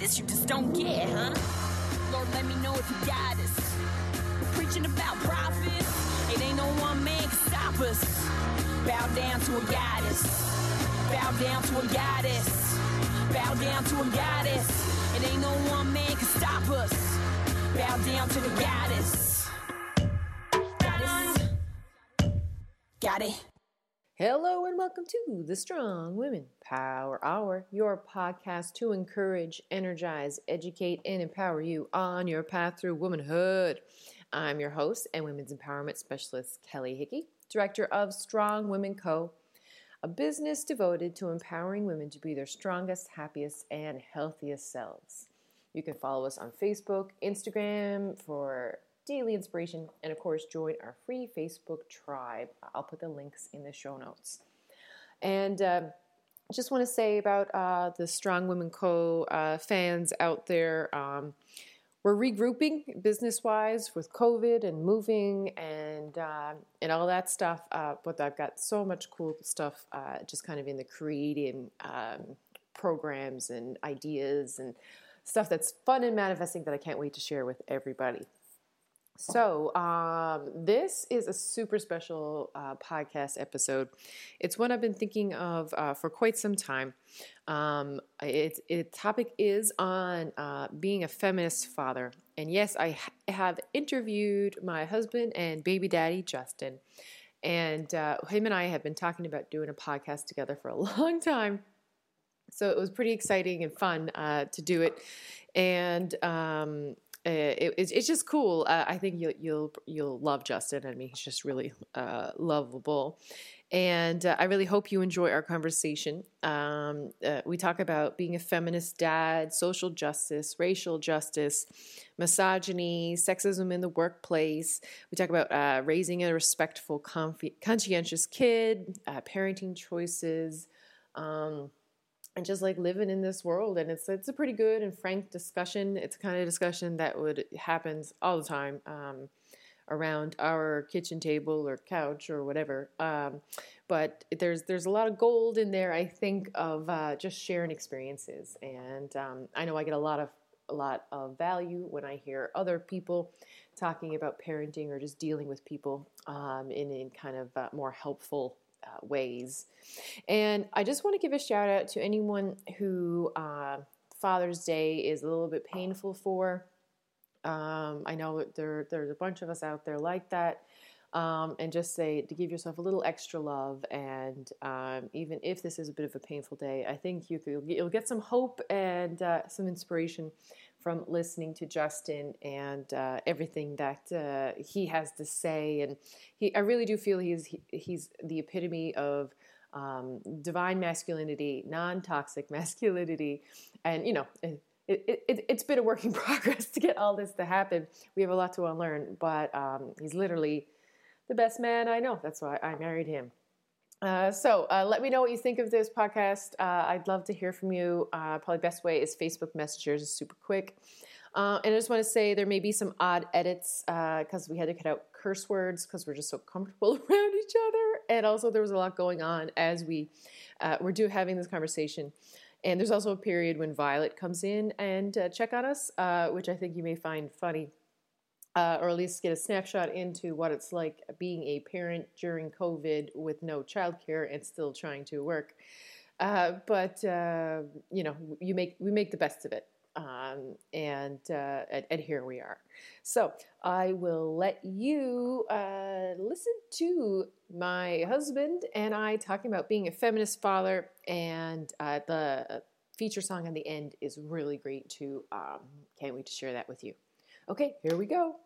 this, you just don't get, huh? Lord, let me know if you got us. Preaching about profits, it ain't no one man can stop us. Bow down to a goddess. Bow down to a goddess. Bow down to a goddess. It ain't no one man can stop us. Bow down to the goddess. Goddess. Got it. Hello and welcome to the Strong Women Power Hour, your podcast to encourage, energize, educate, and empower you on your path through womanhood. I'm your host and women's empowerment specialist, Kelly Hickey, director of Strong Women Co., a business devoted to empowering women to be their strongest, happiest, and healthiest selves. You can follow us on Facebook, Instagram for daily inspiration, and of course, join our free Facebook tribe. I'll put the links in the show notes. And uh, just want to say about uh, the Strong Women Co. Uh, fans out there. Um, we're regrouping business wise with COVID and moving and uh, and all that stuff. Uh, but I've got so much cool stuff uh, just kind of in the creating um, programs and ideas and stuff that's fun and manifesting that I can't wait to share with everybody. So, um, this is a super special uh, podcast episode. It's one I've been thinking of uh, for quite some time. Um, its it topic is on uh, being a feminist father. And yes, I ha- have interviewed my husband and baby daddy, Justin. And uh, him and I have been talking about doing a podcast together for a long time. So it was pretty exciting and fun uh, to do it. And um, it, it's, it's just cool. Uh, I think you'll you'll you'll love Justin. I mean, he's just really uh, lovable, and uh, I really hope you enjoy our conversation. Um, uh, we talk about being a feminist dad, social justice, racial justice, misogyny, sexism in the workplace. We talk about uh, raising a respectful, conscientious kid, parenting choices. Um, and just like living in this world and it's it's a pretty good and frank discussion. It's a kind of discussion that would happens all the time um, around our kitchen table or couch or whatever um, but there's there's a lot of gold in there i think of uh, just sharing experiences and um, i know i get a lot of a lot of value when i hear other people talking about parenting or just dealing with people um, in, in kind of uh, more helpful uh, ways. And I just want to give a shout out to anyone who uh, Father's Day is a little bit painful for. Um, I know there there's a bunch of us out there like that. Um, and just say to give yourself a little extra love. And um, even if this is a bit of a painful day, I think you you'll get some hope and uh, some inspiration from listening to Justin and uh, everything that uh, he has to say. And he, I really do feel he's he, he's the epitome of um, divine masculinity, non-toxic masculinity, and you know. It, it, it's been a work in progress to get all this to happen. We have a lot to unlearn, but um, he's literally the best man I know. That's why I married him. Uh, so uh, let me know what you think of this podcast. Uh, I'd love to hear from you. Uh, probably best way is Facebook Messengers. It's super quick. Uh, and I just want to say there may be some odd edits because we had to cut out curse words because we're just so comfortable around each other. And also there was a lot going on as we were do having this conversation. And there's also a period when Violet comes in and check on us, which I think you may find funny uh, or at least get a snapshot into what it's like being a parent during COVID with no childcare and still trying to work. Uh, but uh, you know, you make we make the best of it, um, and, uh, and, and here we are. So I will let you uh, listen to my husband and I talking about being a feminist father, and uh, the feature song on the end is really great too. Um, can't wait to share that with you. Okay, here we go.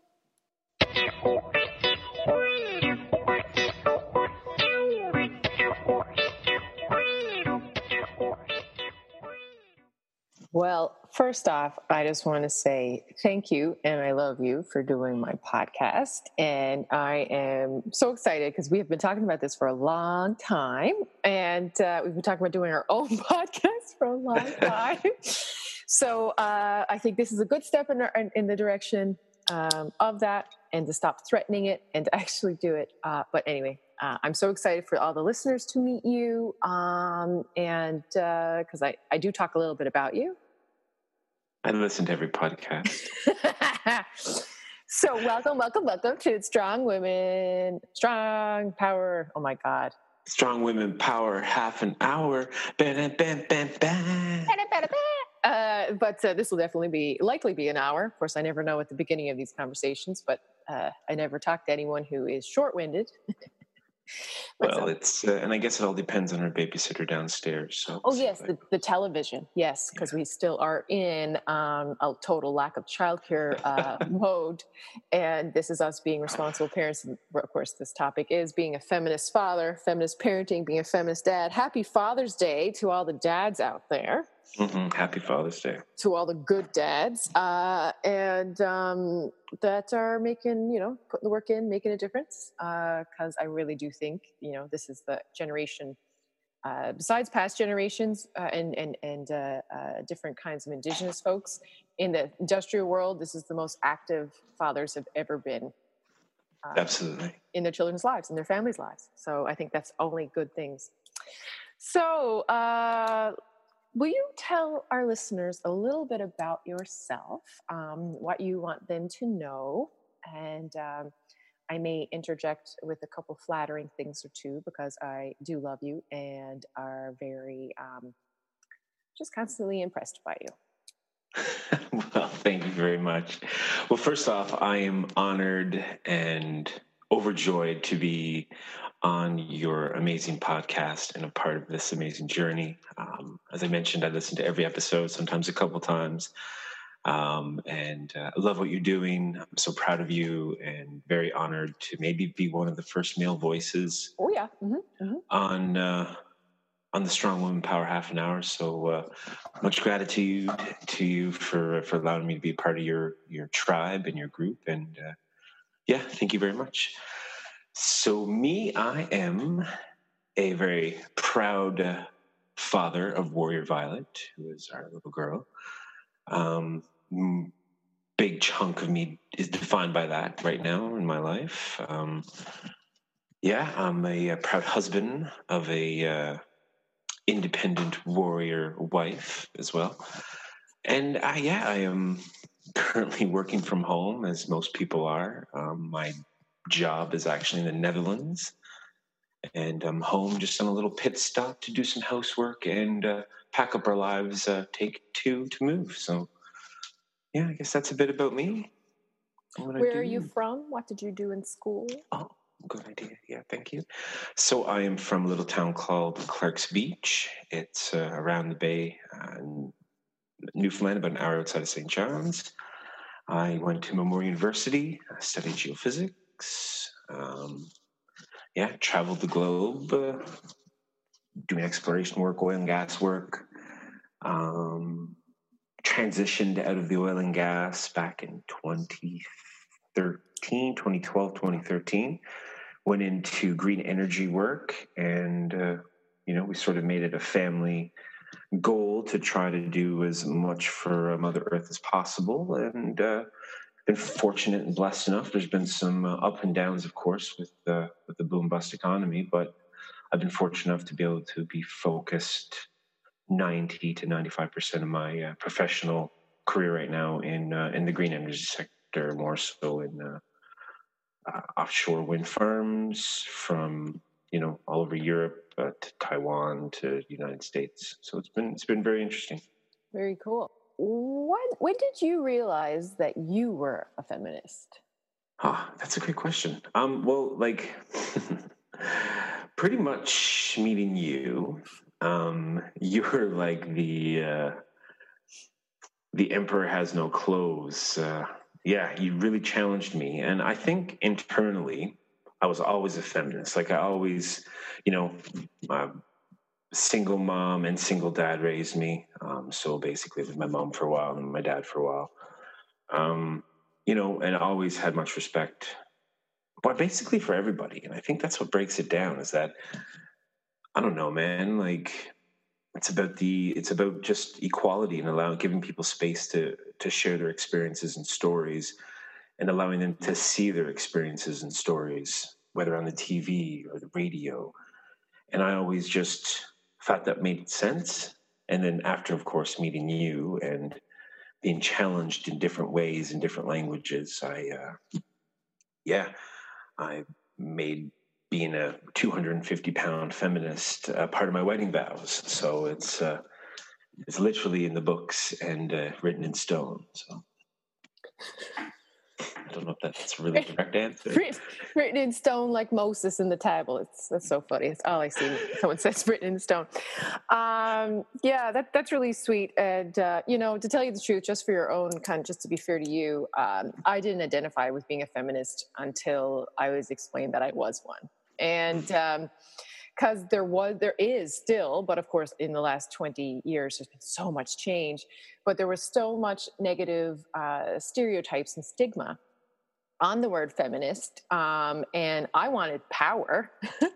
Well, first off, I just want to say thank you and I love you for doing my podcast. And I am so excited because we have been talking about this for a long time. And uh, we've been talking about doing our own podcast for a long time. so uh, I think this is a good step in, in, in the direction um, of that and to stop threatening it and to actually do it. Uh, but anyway, uh, I'm so excited for all the listeners to meet you. Um, and because uh, I, I do talk a little bit about you. I listen to every podcast. so welcome, welcome, welcome to Strong Women, Strong Power. Oh my God. Strong Women Power, half an hour. Bam, bam. Uh, but uh, this will definitely be likely be an hour. Of course, I never know at the beginning of these conversations, but uh, I never talk to anyone who is short-winded. well, it's uh, and I guess it all depends on our babysitter downstairs. So. Oh yes, the, the television. Yes, because yeah. we still are in um, a total lack of childcare uh, mode, and this is us being responsible parents. And of course, this topic is being a feminist father, feminist parenting, being a feminist dad. Happy Father's Day to all the dads out there. Mm-hmm. Happy Father's Day to all the good dads, uh, and um, that are making you know putting the work in, making a difference. Because uh, I really do think you know this is the generation. Uh, besides past generations uh, and and and uh, uh, different kinds of indigenous folks in the industrial world, this is the most active fathers have ever been. Absolutely. In their children's lives, in their families' lives. So I think that's only good things. So Will you tell our listeners a little bit about yourself, um, what you want them to know? And um, I may interject with a couple flattering things or two because I do love you and are very um, just constantly impressed by you. well, thank you very much. Well, first off, I am honored and overjoyed to be on your amazing podcast and a part of this amazing journey. Um, as I mentioned, I listen to every episode, sometimes a couple times. Um, and uh, I love what you're doing. I'm so proud of you and very honored to maybe be one of the first male voices. Oh yeah, mm-hmm. Mm-hmm. on uh, on the Strong Woman Power Half an Hour. So uh, much gratitude to you for for allowing me to be a part of your your tribe and your group. And uh, yeah, thank you very much. So, me, I am a very proud father of Warrior Violet, who is our little girl. Um, big chunk of me is defined by that right now in my life. Um, yeah, I'm a, a, proud husband of a uh, independent warrior wife as well, and I, yeah, I am currently working from home as most people are. Um, my job is actually in the Netherlands. And I'm home just on a little pit stop to do some housework and uh, pack up our lives, uh, take two to move. So, yeah, I guess that's a bit about me. Where are you from? What did you do in school? Oh, good idea. Yeah, thank you. So, I am from a little town called Clark's Beach. It's uh, around the bay uh, Newfoundland, about an hour outside of St. John's. I went to Memorial University, studied geophysics um, yeah, traveled the globe, uh, doing exploration work, oil and gas work. Um, transitioned out of the oil and gas back in 2013, 2012, 2013. Went into green energy work, and uh, you know, we sort of made it a family goal to try to do as much for Mother Earth as possible, and uh, been fortunate and blessed enough. There's been some uh, up and downs, of course, with the with the boom bust economy, but I've been fortunate enough to be able to be focused 90 to 95 percent of my uh, professional career right now in uh, in the green energy sector, more so in uh, uh, offshore wind farms from you know all over Europe uh, to Taiwan to United States. So it's been it's been very interesting. Very cool when when did you realize that you were a feminist? Ah, oh, that's a great question. Um, well, like pretty much meeting you, um, you're like the uh, the emperor has no clothes. Uh, yeah, you really challenged me, and I think internally, I was always a feminist. Like I always, you know, uh, single mom and single dad raised me. Um, so basically, with my mom for a while and my dad for a while. Um, you know, and I always had much respect, but basically for everybody. And I think that's what breaks it down is that I don't know, man. Like it's about the it's about just equality and allowing giving people space to to share their experiences and stories, and allowing them to see their experiences and stories, whether on the TV or the radio. And I always just thought that made sense. And then after, of course, meeting you and being challenged in different ways in different languages. I, uh, yeah, I made being a 250 pound feminist uh, part of my wedding vows. So it's uh, it's literally in the books and uh, written in stone. So don't know if that's really correct answer. written, written in stone like Moses in the tablets. That's so funny. That's all I see. Someone says written in stone. Um, yeah, that that's really sweet. And uh, you know, to tell you the truth, just for your own kind, of, just to be fair to you, um, I didn't identify with being a feminist until I was explained that I was one. And um, because there was there is still but of course in the last 20 years there's been so much change but there was so much negative uh, stereotypes and stigma on the word feminist um, and i wanted power.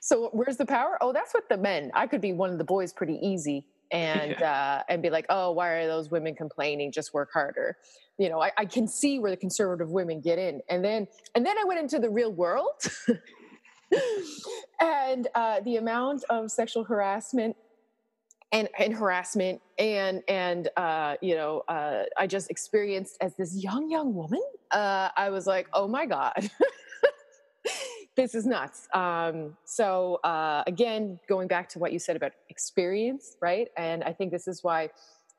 So where's the power? Oh that's what the men. I could be one of the boys pretty easy and yeah. uh, and be like oh why are those women complaining? Just work harder. You know I, I can see where the conservative women get in. And then and then i went into the real world. And uh, the amount of sexual harassment and, and harassment and and uh, you know uh, I just experienced as this young young woman. Uh, I was like, oh my god. this is nuts. Um, so uh, again, going back to what you said about experience, right? And I think this is why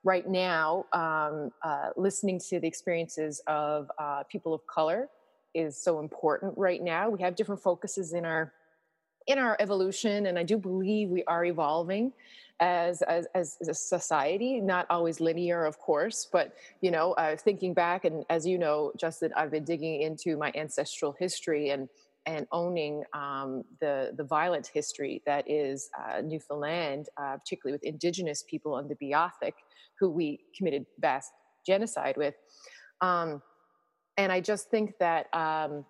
right now, um, uh, listening to the experiences of uh, people of color is so important right now. We have different focuses in our in our evolution, and I do believe we are evolving as as, as a society. Not always linear, of course, but you know, uh, thinking back, and as you know, Justin, I've been digging into my ancestral history and and owning um, the the violent history that is uh, Newfoundland, uh, particularly with Indigenous people on the Beothuk, who we committed vast genocide with. Um, and I just think that um,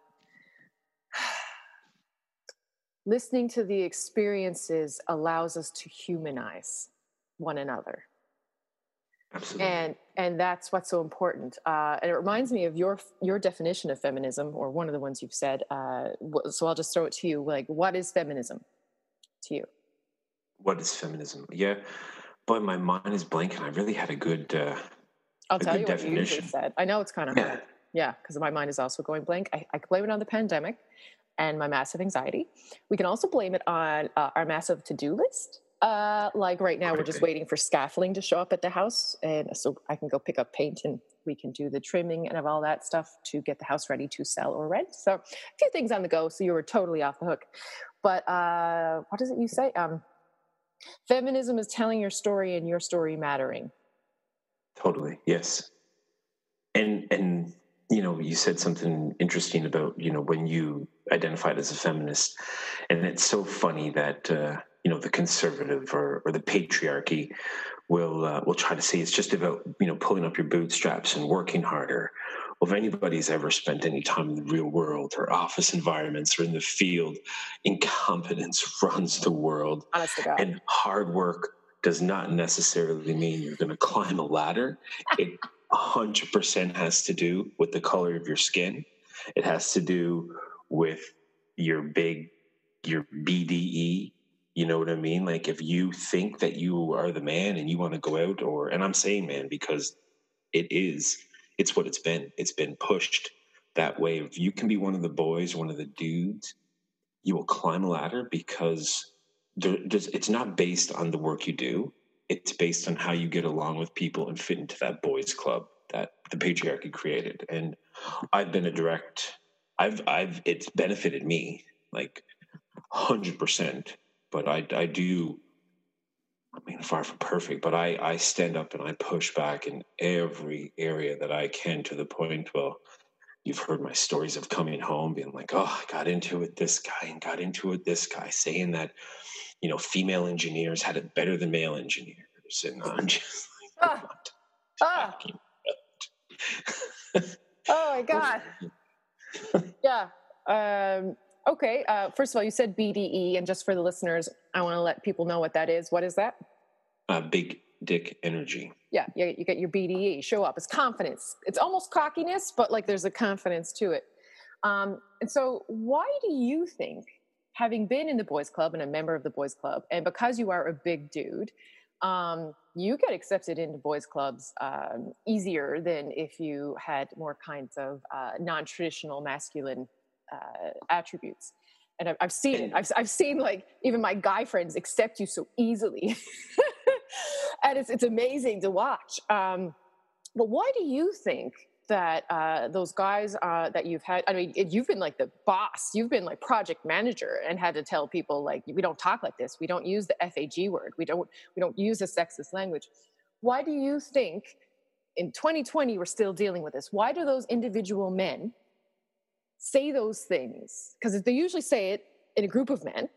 listening to the experiences allows us to humanize one another. Absolutely. And and that's what's so important. Uh, and it reminds me of your your definition of feminism, or one of the ones you've said. Uh, so I'll just throw it to you. Like, what is feminism to you? What is feminism? Yeah, boy, my mind is blank, and I really had a good. Uh, I'll tell you definition. what you said. I know it's kind of yeah. hard. Yeah, because my mind is also going blank. I, I blame it on the pandemic and my massive anxiety. We can also blame it on uh, our massive to do list. Uh, like right now, we're just waiting for scaffolding to show up at the house, and so I can go pick up paint and we can do the trimming and of all that stuff to get the house ready to sell or rent. So a few things on the go. So you were totally off the hook. But uh, what does it you say? Um, feminism is telling your story and your story mattering. Totally. Yes. And and you know, you said something interesting about, you know, when you identified as a feminist. And it's so funny that, uh, you know, the conservative or, or the patriarchy will uh, will try to say it's just about, you know, pulling up your bootstraps and working harder. Well, if anybody's ever spent any time in the real world or office environments or in the field, incompetence runs the world. And hard work does not necessarily mean you're going to climb a ladder. It 100% has to do with the color of your skin. It has to do with your big, your BDE. You know what I mean? Like if you think that you are the man and you want to go out, or, and I'm saying man because it is, it's what it's been. It's been pushed that way. If you can be one of the boys, one of the dudes, you will climb a ladder because there, it's not based on the work you do it's based on how you get along with people and fit into that boys club that the patriarchy created. And i've been a direct i've i've it's benefited me like 100% but i i do i mean far from perfect but i i stand up and i push back in every area that i can to the point well you've heard my stories of coming home being like oh i got into it this guy and got into it this guy saying that you know, female engineers had it better than male engineers. And I'm just like, ah. ah. oh my God. yeah. Um, okay. Uh, first of all, you said BDE, and just for the listeners, I want to let people know what that is. What is that? Uh, big dick energy. Yeah, you, you get your BDE. Show up. It's confidence. It's almost cockiness, but like there's a confidence to it. Um, and so, why do you think having been in the boys club and a member of the boys club and because you are a big dude um, you get accepted into boys clubs um, easier than if you had more kinds of uh, non-traditional masculine uh, attributes. And I've, I've seen it I've, I've seen like even my guy friends accept you so easily. And it's, it's amazing to watch. Um, but why do you think that uh, those guys uh, that you've had i mean you've been like the boss you've been like project manager and had to tell people like we don't talk like this. We don't use the fag word. We don't we don't use a sexist language. Why do you think in 2020 we're still dealing with this? Why do those individual men say those things? Because they usually say it in a group of men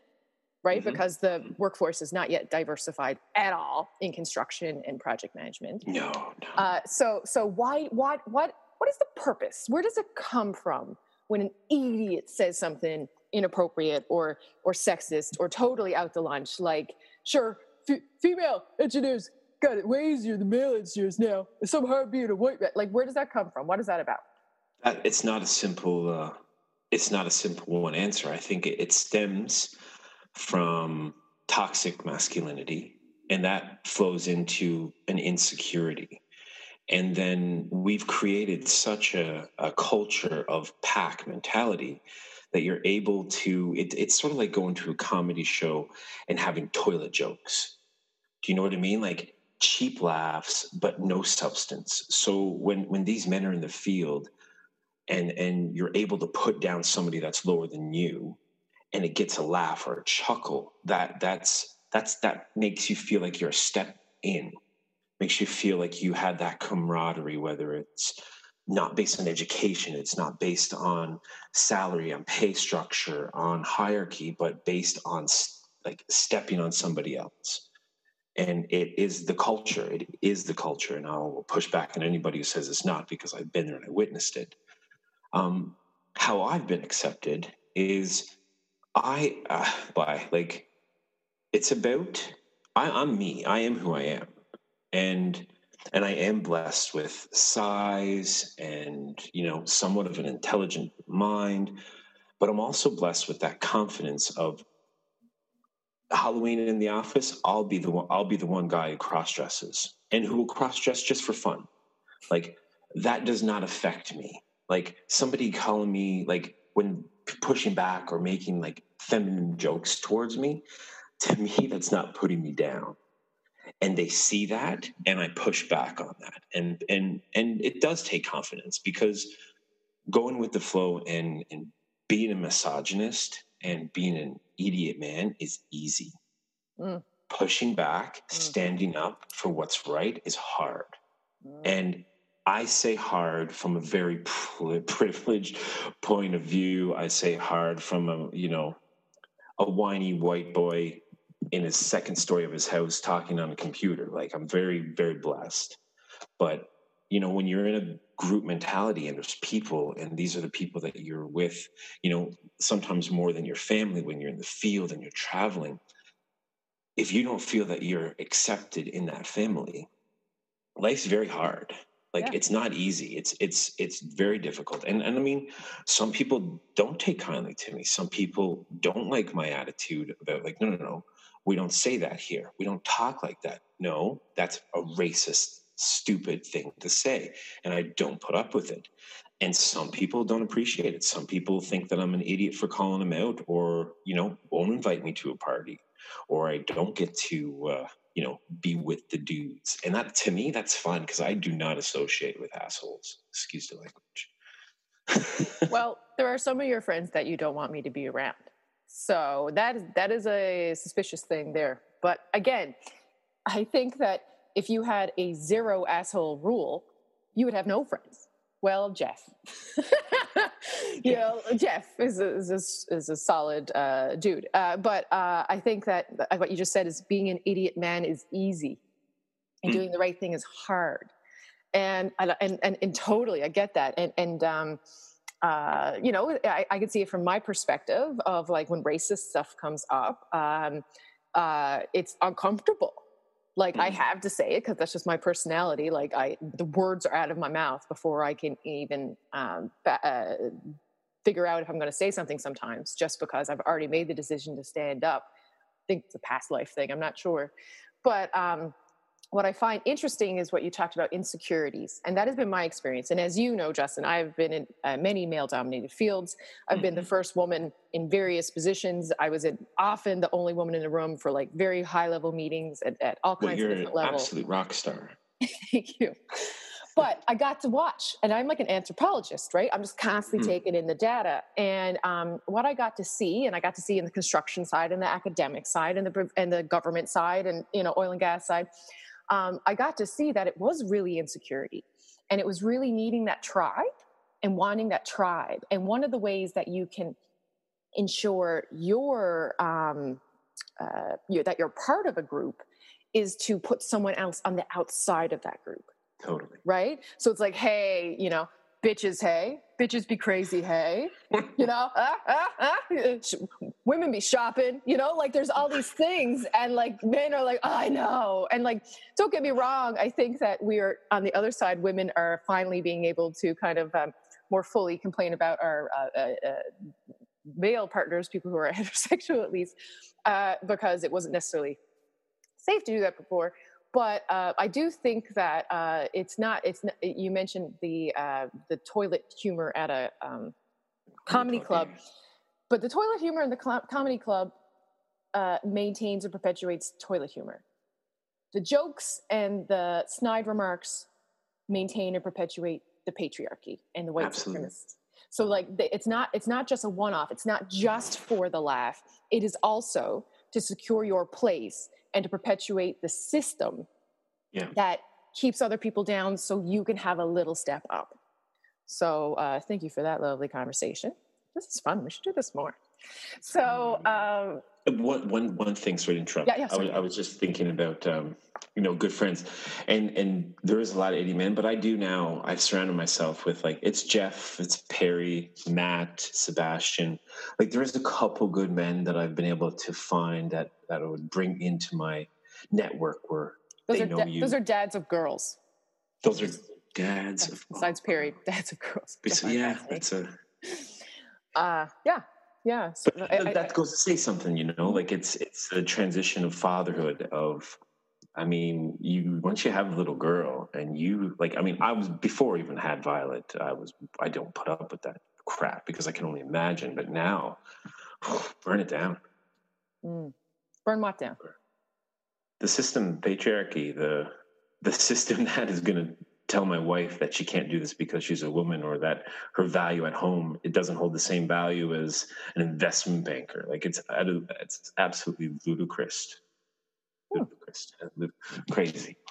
right? Mm-hmm. because the workforce is not yet diversified at all in construction and project management. No, no. Uh, so so why what what what is the purpose? Where does it come from when an idiot says something inappropriate or or sexist or totally out the lunch? Like sure f- female engineers got it way easier than male engineers now. It's so hard being a white man. Like where does that come from? What is that about? That, it's not a simple uh, it's not a simple one answer. I think it, it stems from toxic masculinity, and that flows into an insecurity. And then we've created such a, a culture of pack mentality that you're able to, it, it's sort of like going to a comedy show and having toilet jokes. Do you know what I mean? Like cheap laughs, but no substance. So when, when these men are in the field and, and you're able to put down somebody that's lower than you, and it gets a laugh or a chuckle that that's that's that makes you feel like you're a step in. Makes you feel like you had that camaraderie whether it's not based on education it's not based on salary on pay structure on hierarchy but based on like stepping on somebody else. And it is the culture it is the culture and i'll push back on anybody who says it's not because i've been there and i witnessed it. Um, how i've been accepted is I uh, by like it's about I, I'm me. I am who I am, and and I am blessed with size and you know somewhat of an intelligent mind, but I'm also blessed with that confidence of Halloween in the office. I'll be the one. I'll be the one guy who cross dresses and who will cross dress just for fun. Like that does not affect me. Like somebody calling me like when pushing back or making like feminine jokes towards me, to me, that's not putting me down. And they see that and I push back on that. And and and it does take confidence because going with the flow and, and being a misogynist and being an idiot man is easy. Mm. Pushing back, mm. standing up for what's right is hard. Mm. And I say hard from a very privileged point of view. I say hard from a, you know, a whiny white boy in his second story of his house talking on a computer. Like I'm very, very blessed. But, you know, when you're in a group mentality and there's people and these are the people that you're with, you know, sometimes more than your family when you're in the field and you're traveling. If you don't feel that you're accepted in that family, life's very hard like yeah. it's not easy. It's it's it's very difficult. And and i mean some people don't take kindly to me. Some people don't like my attitude about like no no no. We don't say that here. We don't talk like that. No that's a racist stupid thing to say and i don't put up with it. And some people don't appreciate it. Some people think that i'm an idiot for calling them out or you know won't invite me to a party or i don't get to uh, you know, be with the dudes. And that to me, that's fun because I do not associate with assholes. Excuse the language. well, there are some of your friends that you don't want me to be around. So that is that is a suspicious thing there. But again, I think that if you had a zero asshole rule, you would have no friends. Well, Jeff. you know, Jeff is a, is a, is a solid uh, dude. Uh, but uh, I think that what you just said is being an idiot man is easy, and mm. doing the right thing is hard. And and and, and totally, I get that. And and um, uh, you know, I, I can see it from my perspective of like when racist stuff comes up, um, uh, it's uncomfortable like mm. i have to say it because that's just my personality like i the words are out of my mouth before i can even um, uh, figure out if i'm going to say something sometimes just because i've already made the decision to stand up i think it's a past life thing i'm not sure But um, what I find interesting is what you talked about insecurities, and that has been my experience. And as you know, Justin, I've been in uh, many male-dominated fields. I've mm-hmm. been the mm-hmm. first woman in various positions. I was often the only woman in the room for like very high-level meetings at, at all kinds well, of different levels. Absolute rock star. Thank you. But I got to watch, and I'm like an anthropologist, right? I'm just constantly mm. taking in the data. And um, what I got to see, and I got to see in the construction side, and the academic side, and the and the government side, and you know, oil and gas side, um, I got to see that it was really insecurity, and it was really needing that tribe and wanting that tribe. And one of the ways that you can ensure your um, uh, you, that you're part of a group is to put someone else on the outside of that group. Totally. Right? So it's like, hey, you know, bitches, hey, bitches be crazy, hey, you know, ah, ah, ah. women be shopping, you know, like there's all these things. And like men are like, oh, I know. And like, don't get me wrong. I think that we are on the other side, women are finally being able to kind of um, more fully complain about our uh, uh, uh, male partners, people who are heterosexual at least, uh, because it wasn't necessarily safe to do that before but uh, I do think that uh, it's not. It's not, you mentioned the uh, the toilet humor at a um, comedy club, but the toilet humor in the cl- comedy club uh, maintains and perpetuates toilet humor. The jokes and the snide remarks maintain and perpetuate the patriarchy and the white Absolutely. supremacists. So, like, it's not it's not just a one off. It's not just for the laugh. It is also to secure your place and to perpetuate the system yeah. that keeps other people down so you can have a little step up. So uh, thank you for that lovely conversation. This is fun. We should do this more. So um, one, one, one thing, sorry to interrupt. Yeah, yeah, I, was, I was just thinking about, um, you know, good friends, and and there is a lot of 80 men, but I do now. I've surrounded myself with like it's Jeff, it's Perry, Matt, Sebastian. Like there is a couple good men that I've been able to find that that I would bring into my network where those they are know da- you. Those are dads of girls. Those are dads of besides Perry, dads of girls. yeah, that's a. Uh, yeah, yeah so I, that I, goes to say something you know like it's it's the transition of fatherhood of i mean you once you have a little girl and you like i mean i was before I even had violet i was i don't put up with that crap because i can only imagine but now burn it down mm. burn what down the system patriarchy the the system that is going to tell my wife that she can't do this because she's a woman or that her value at home it doesn't hold the same value as an investment banker. Like it's it's absolutely ludicrous. Hmm. ludicrous. Crazy.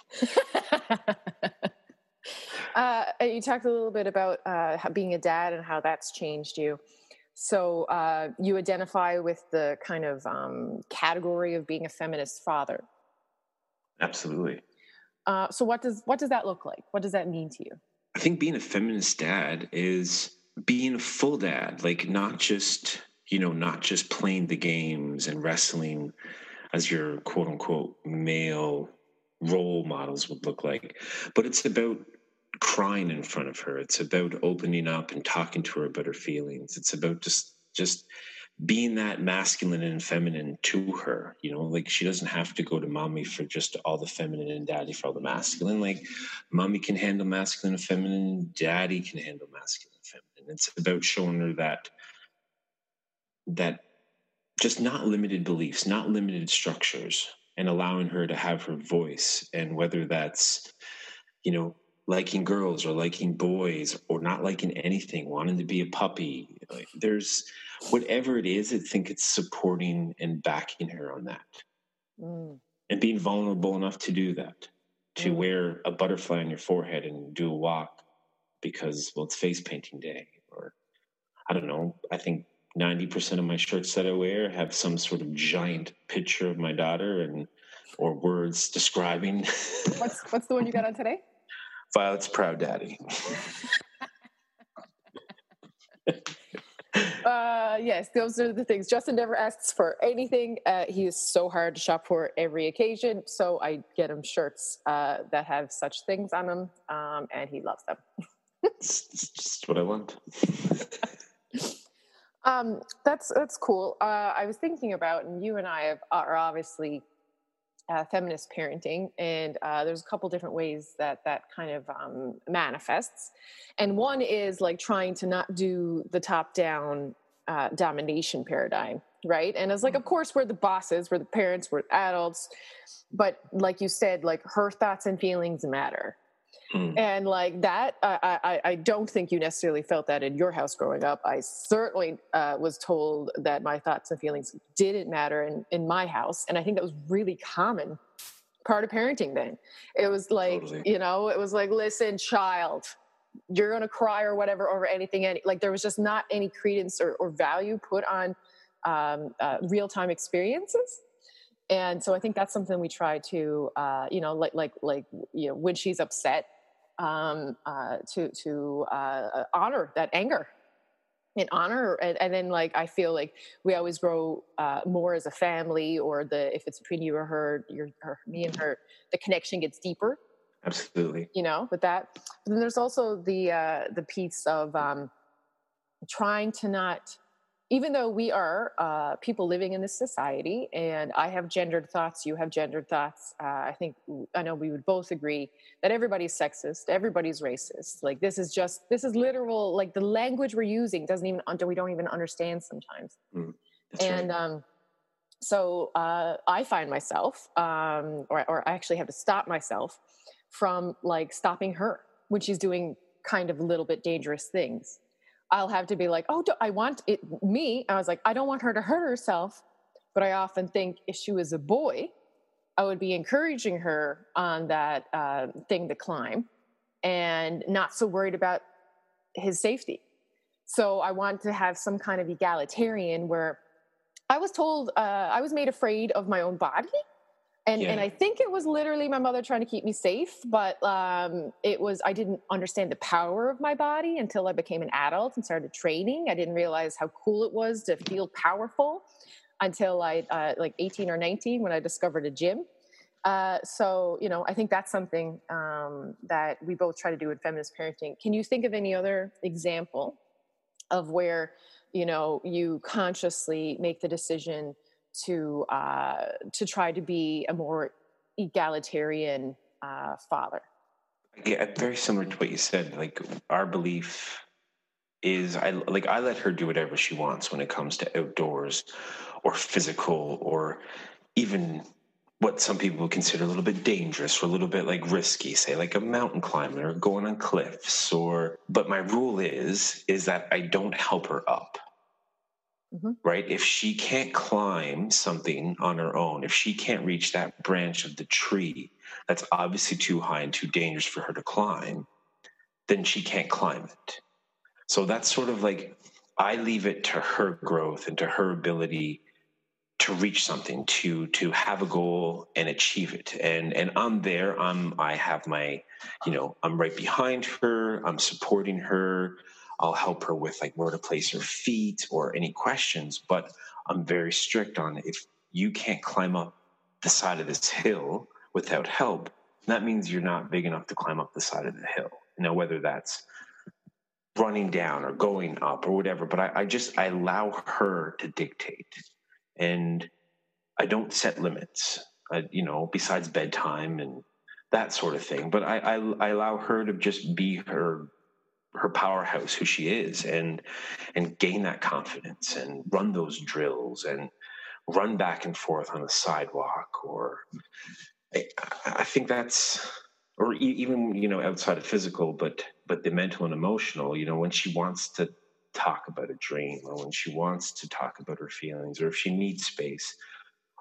Uh, you talked a little bit about uh, being a dad and how that's changed you. So uh, you identify with the kind of um, category of being a feminist father. Absolutely uh, so what does what does that look like? What does that mean to you? I think being a feminist dad is being a full dad, like not just you know not just playing the games and wrestling as your quote unquote male role models would look like, but it's about crying in front of her. It's about opening up and talking to her about her feelings. It's about just just being that masculine and feminine to her you know like she doesn't have to go to mommy for just all the feminine and daddy for all the masculine. Like mommy can handle masculine and feminine daddy can handle masculine and feminine. It's about showing her that that just not limited beliefs not limited structures and allowing her to have her voice. And whether that's you know liking girls or liking boys or not liking anything wanting to be a puppy like there's whatever it is, I think it's supporting and backing her on that. Mm. And being vulnerable enough to do that, to mm. wear a butterfly on your forehead and do a walk because, well, it's face painting day. Or I don't know, I think 90% of my shirts that I wear have some sort of giant picture of my daughter and or words describing. what's what's the one you got on today? Violet's proud daddy. uh, yes, those are the things. Justin never asks for anything. Uh, he is so hard to shop for every occasion. So I get him shirts uh, that have such things on them, um, and he loves them. it's just what I want. um, that's that's cool. Uh, I was thinking about, and you and I have, are obviously uh, feminist parenting, and uh, there's a couple different ways that that kind of um, manifests. And one is like trying to not do the top down uh, domination paradigm, right? And it's like, of course, we're the bosses, we're the parents, we're adults, but like you said, like her thoughts and feelings matter. Mm. And like that, I, I, I, don't think you necessarily felt that in your house growing up. I certainly uh, was told that my thoughts and feelings didn't matter in, in my house. And I think that was really common part of parenting then. It was like, totally. you know, it was like, listen, child, you're going to cry or whatever over anything. Any, like there was just not any credence or, or value put on um, uh, real time experiences and so I think that's something we try to, uh, you know, like like like you know, when she's upset, um, uh, to to uh, honor that anger and honor and, and, then like i feel like we always grow uh, more as a family or the if it's between you or her your her, me and her the connection gets deeper absolutely. you know with that. But then there's also the uh, the piece of um, trying to not even though we are uh, people living in this society and i have gendered thoughts you have gendered thoughts uh, i think i know we would both agree that everybody's sexist everybody's racist like this is just this is literal like the language we're using doesn't even we don't even understand sometimes mm, and right. um, so uh, i find myself um, or, or i actually have to stop myself from like stopping her when she's doing kind of a little bit dangerous things I'll have to be like, oh, I want it, me. I was like, I don't want her to hurt herself. But I often think if she was a boy, I would be encouraging her on that uh, thing to climb and not so worried about his safety. So I want to have some kind of egalitarian where I was told uh, I was made afraid of my own body and yeah. and I think it was literally my mother trying to keep me safe, but um, it was I didn't understand the power of my body until I became an adult and started training. I didn't realize how cool it was to feel powerful until I uh, like 18 or 19 when I discovered a gym. Uh, so you know, I think that's something um, that we both try to do in feminist parenting. Can you think of any other example of where you know you consciously make the decision? To uh, to try to be a more egalitarian uh, father. Yeah, very similar to what you said. Like our belief is, I like I let her do whatever she wants when it comes to outdoors, or physical, or even what some people would consider a little bit dangerous or a little bit like risky say like a mountain climbing or going on cliffs or but my rule is is that i don't help her up Mm-hmm. Right? If she can't climb something on her own, if she can't reach that branch of the tree that's obviously too high and too dangerous for her to climb, then she can't climb it. So that's sort of like I leave it to her growth and to her ability to reach something, to to have a goal and achieve it. And and I'm there. I'm I have my, you know, I'm right behind her. I'm supporting her. I'll help her with like where to place her feet or any questions, but I'm very strict on if you can't climb up the side of this hill without help, that means you're not big enough to climb up the side of the hill. Now, whether that's running down or going up or whatever, but I, I just I allow her to dictate, and I don't set limits. I, you know, besides bedtime and that sort of thing. But I, I, I allow her to just be her her powerhouse who she is and and gain that confidence and run those drills and run back and forth on the sidewalk or I, I think that's or even you know outside of physical but but the mental and emotional you know when she wants to talk about a dream or when she wants to talk about her feelings or if she needs space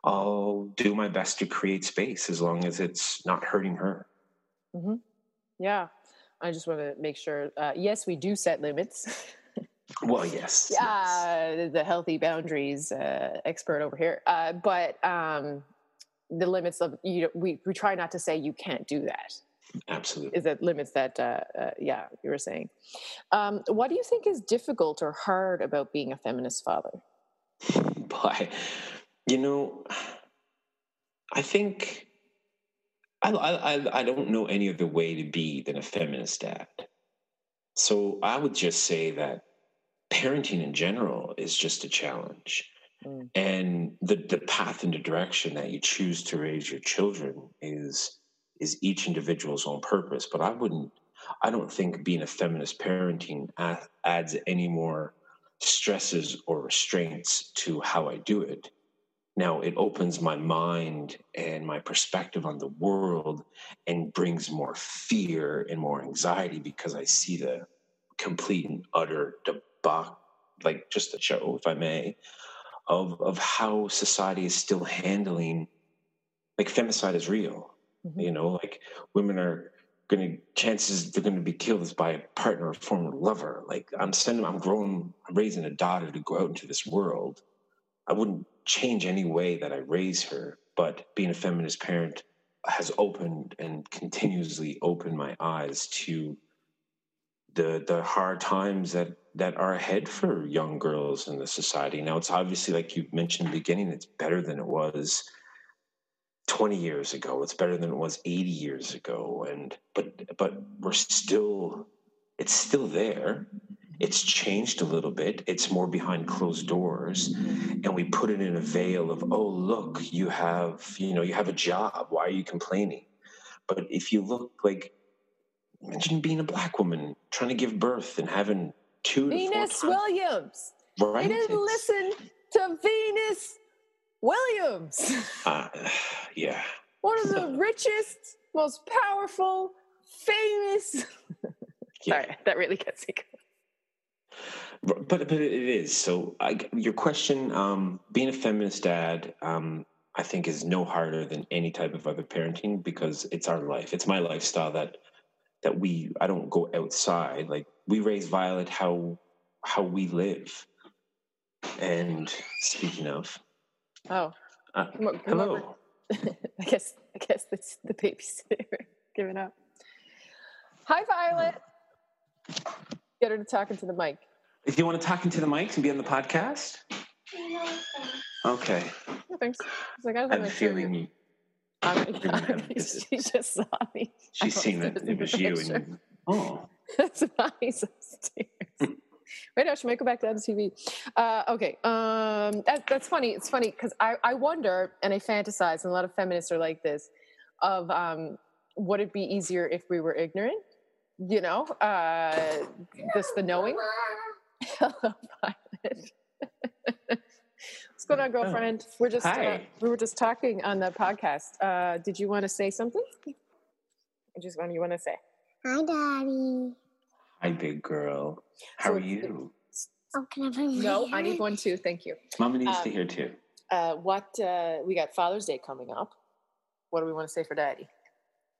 i'll do my best to create space as long as it's not hurting her mm-hmm. yeah I just want to make sure. Uh, yes, we do set limits. well, yes. Yeah, yes. the healthy boundaries uh, expert over here. Uh, but um, the limits of you know, we we try not to say you can't do that. Absolutely. Is that limits that uh, uh, yeah you were saying? Um, what do you think is difficult or hard about being a feminist father? Boy, you know, I think I, I, I don't know any other way to be than a feminist dad. So I would just say that parenting in general is just a challenge. Mm. And the, the path and the direction that you choose to raise your children is is each individual's own purpose. But I wouldn't I don't think being a feminist parenting adds any more stresses or restraints to how I do it. Now it opens my mind and my perspective on the world and brings more fear and more anxiety because I see the complete and utter debacle, like just a show, if I may, of of how society is still handling like femicide is real. Mm-hmm. You know, like women are going to chances they're going to be killed by a partner or former lover. Like I'm sending, I'm growing, I'm raising a daughter to go out into this world. I wouldn't change any way that I raise her, but being a feminist parent has opened and continuously opened my eyes to the the hard times that that are ahead for young girls in the society. Now it's obviously like you mentioned in the beginning, it's better than it was 20 years ago. It's better than it was 80 years ago. And but but we're still it's still there it's changed a little bit it's more behind closed doors and we put it in a veil of oh look you have you know you have a job why are you complaining but if you look like imagine being a black woman trying to give birth and having two venus williams right i didn't it's, listen to venus Williams. Uh, yeah. One of the richest, most powerful, famous. yeah. Sorry, that really gets me. But but it is so. I, your question, um, being a feminist dad, um, I think is no harder than any type of other parenting because it's our life. It's my lifestyle that that we. I don't go outside. Like we raise Violet how how we live. And speaking of, Oh, uh, come, come hello. I guess I guess that's the babysitter giving up. Hi, Violet. Get her to talk into the mic. If you want to talk into the mic and be on the podcast. Okay. No, thanks. I am feeling you. she just saw me. She's seen that it was you and oh. That's why he's upstairs. Wait, I should make go back to MTV. Uh, okay, um, that, that's funny. It's funny because I, I wonder and I fantasize, and a lot of feminists are like this, of um, would it be easier if we were ignorant? You know, uh, this the knowing. Hello, Violet. What's going on, girlfriend? We're just uh, we were just talking on the podcast. Uh, did you want to say something? I just want you want to say. Hi, Daddy. Hi, big girl. How so, are you? Oh, can I bring No, I need one too. Thank you. Mama needs um, to hear too. Uh, what uh, we got Father's Day coming up. What do we want to say for Daddy?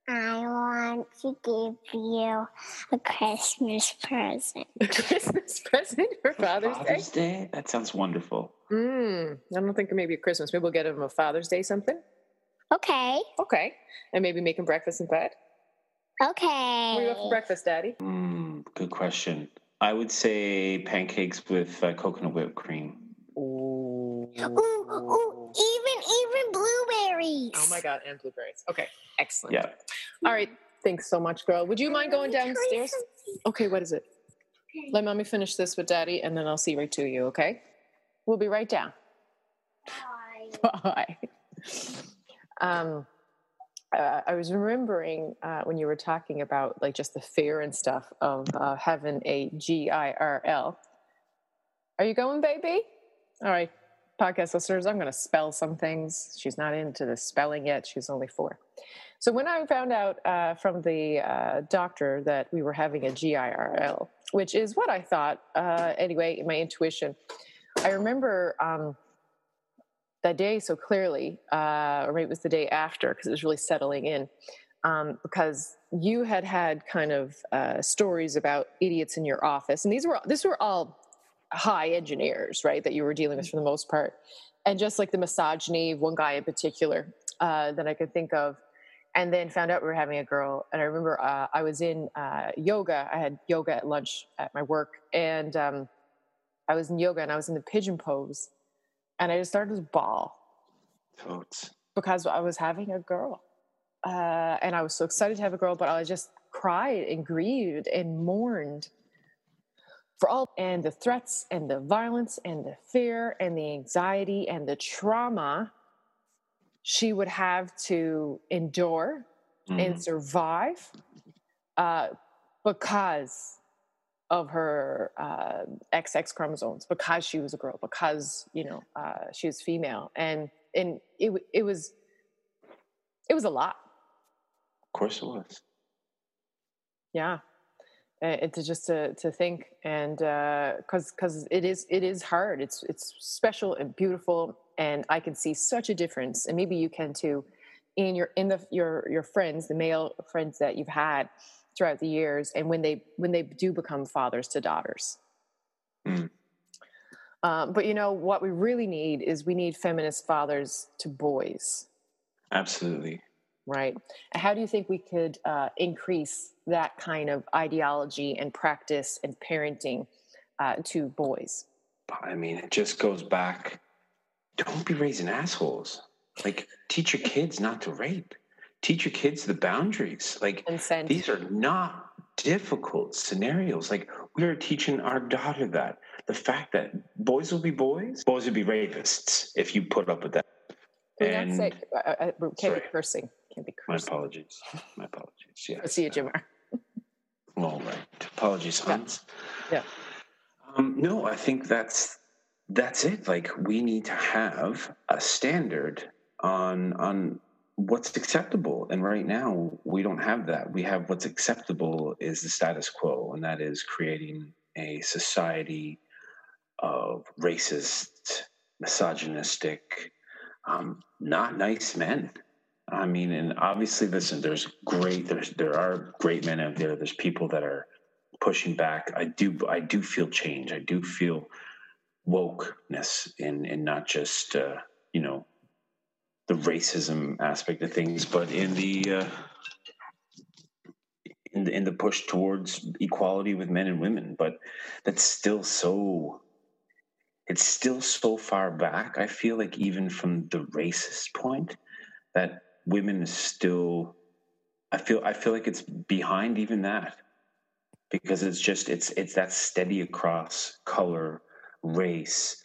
I want to give you a Christmas present. A Christmas present for Father's, Day? Father's Day? Day? That sounds wonderful. Mm, I don't think maybe a Christmas. Maybe we'll get him a Father's Day something. Okay. Okay. And maybe make him breakfast in bed. Okay. What do you have for breakfast, Daddy? Mm, good question. I would say pancakes with uh, coconut whipped cream. Ooh. Ooh, ooh, even even blueberries. Oh my god, and blueberries. Okay, excellent. Yeah. All right. Thanks so much, girl. Would you mind going downstairs? Okay, what is it? Okay. Let mommy finish this with daddy, and then I'll see right to you. Okay. We'll be right down. Bye. Bye. Um uh, I was remembering uh, when you were talking about like just the fear and stuff of uh, having a G I R L. Are you going, baby? All right, podcast listeners, I'm going to spell some things. She's not into the spelling yet. She's only four. So when I found out uh, from the uh, doctor that we were having a GIRL, which is what I thought uh, anyway, in my intuition, I remember. Um, that day so clearly, uh, or it was the day after because it was really settling in. Um, because you had had kind of uh, stories about idiots in your office, and these were these were all high engineers, right? That you were dealing with for the most part, and just like the misogyny one guy in particular uh, that I could think of, and then found out we were having a girl. And I remember uh, I was in uh, yoga. I had yoga at lunch at my work, and um, I was in yoga, and I was in the pigeon pose, and I just started to bawl. Totes. Because I was having a girl. Uh, and I was so excited to have a girl, but I just cried and grieved and mourned for all and the threats and the violence and the fear and the anxiety and the trauma she would have to endure Mhm. and survive uh, because of her uh, XX chromosomes, because she was a girl, because you know uh, she was female, and and it it was it was a lot. Of course it was. Yeah, Uh, it's just to to think and because because it is it is hard. It's it's special and beautiful, and I can see such a difference, and maybe you can too, in your in the your your friends, the male friends that you've had throughout the years, and when they when they do become fathers to daughters. Mm. Um, but you know what we really need is we need feminist fathers to boys Absolutely. Right? How do you think we could uh, increase that kind of ideology and practice and parenting uh, to boys? I mean, it just goes back. Don't be raising assholes. Like, teach your kids not to rape. Teach your kids the boundaries. Like, Consent. these are not difficult scenarios. Like, we are teaching our daughter that. The fact that boys will be boys, boys will be rapists if you put up with that. Can we not And say, uh, uh, can't sorry. be cursing. Can't be my apologies. My apologies. Yeah. I'll See you, Jamar. All right. Apologies, Yeah. Hans. Yeah. Um, no, I think that's that's it. Like we need to have a standard on on what's acceptable. And right now we don't have that. We have what's acceptable is the status quo, and that is creating a society of racist, misogynistic, um, not nice men. I mean, and obviously, listen, there's great, there's there are great men out there. There's people that are pushing back. I do, I do feel change. I do feel wokeness in, in not just uh, you know the racism aspect of things, but in the uh, in the in the push towards equality with men and women. But that's still so. It's still so far back. I feel like even from the racist point, that women is still i feel i feel like it's behind even that because it's just it's it's that steady across color race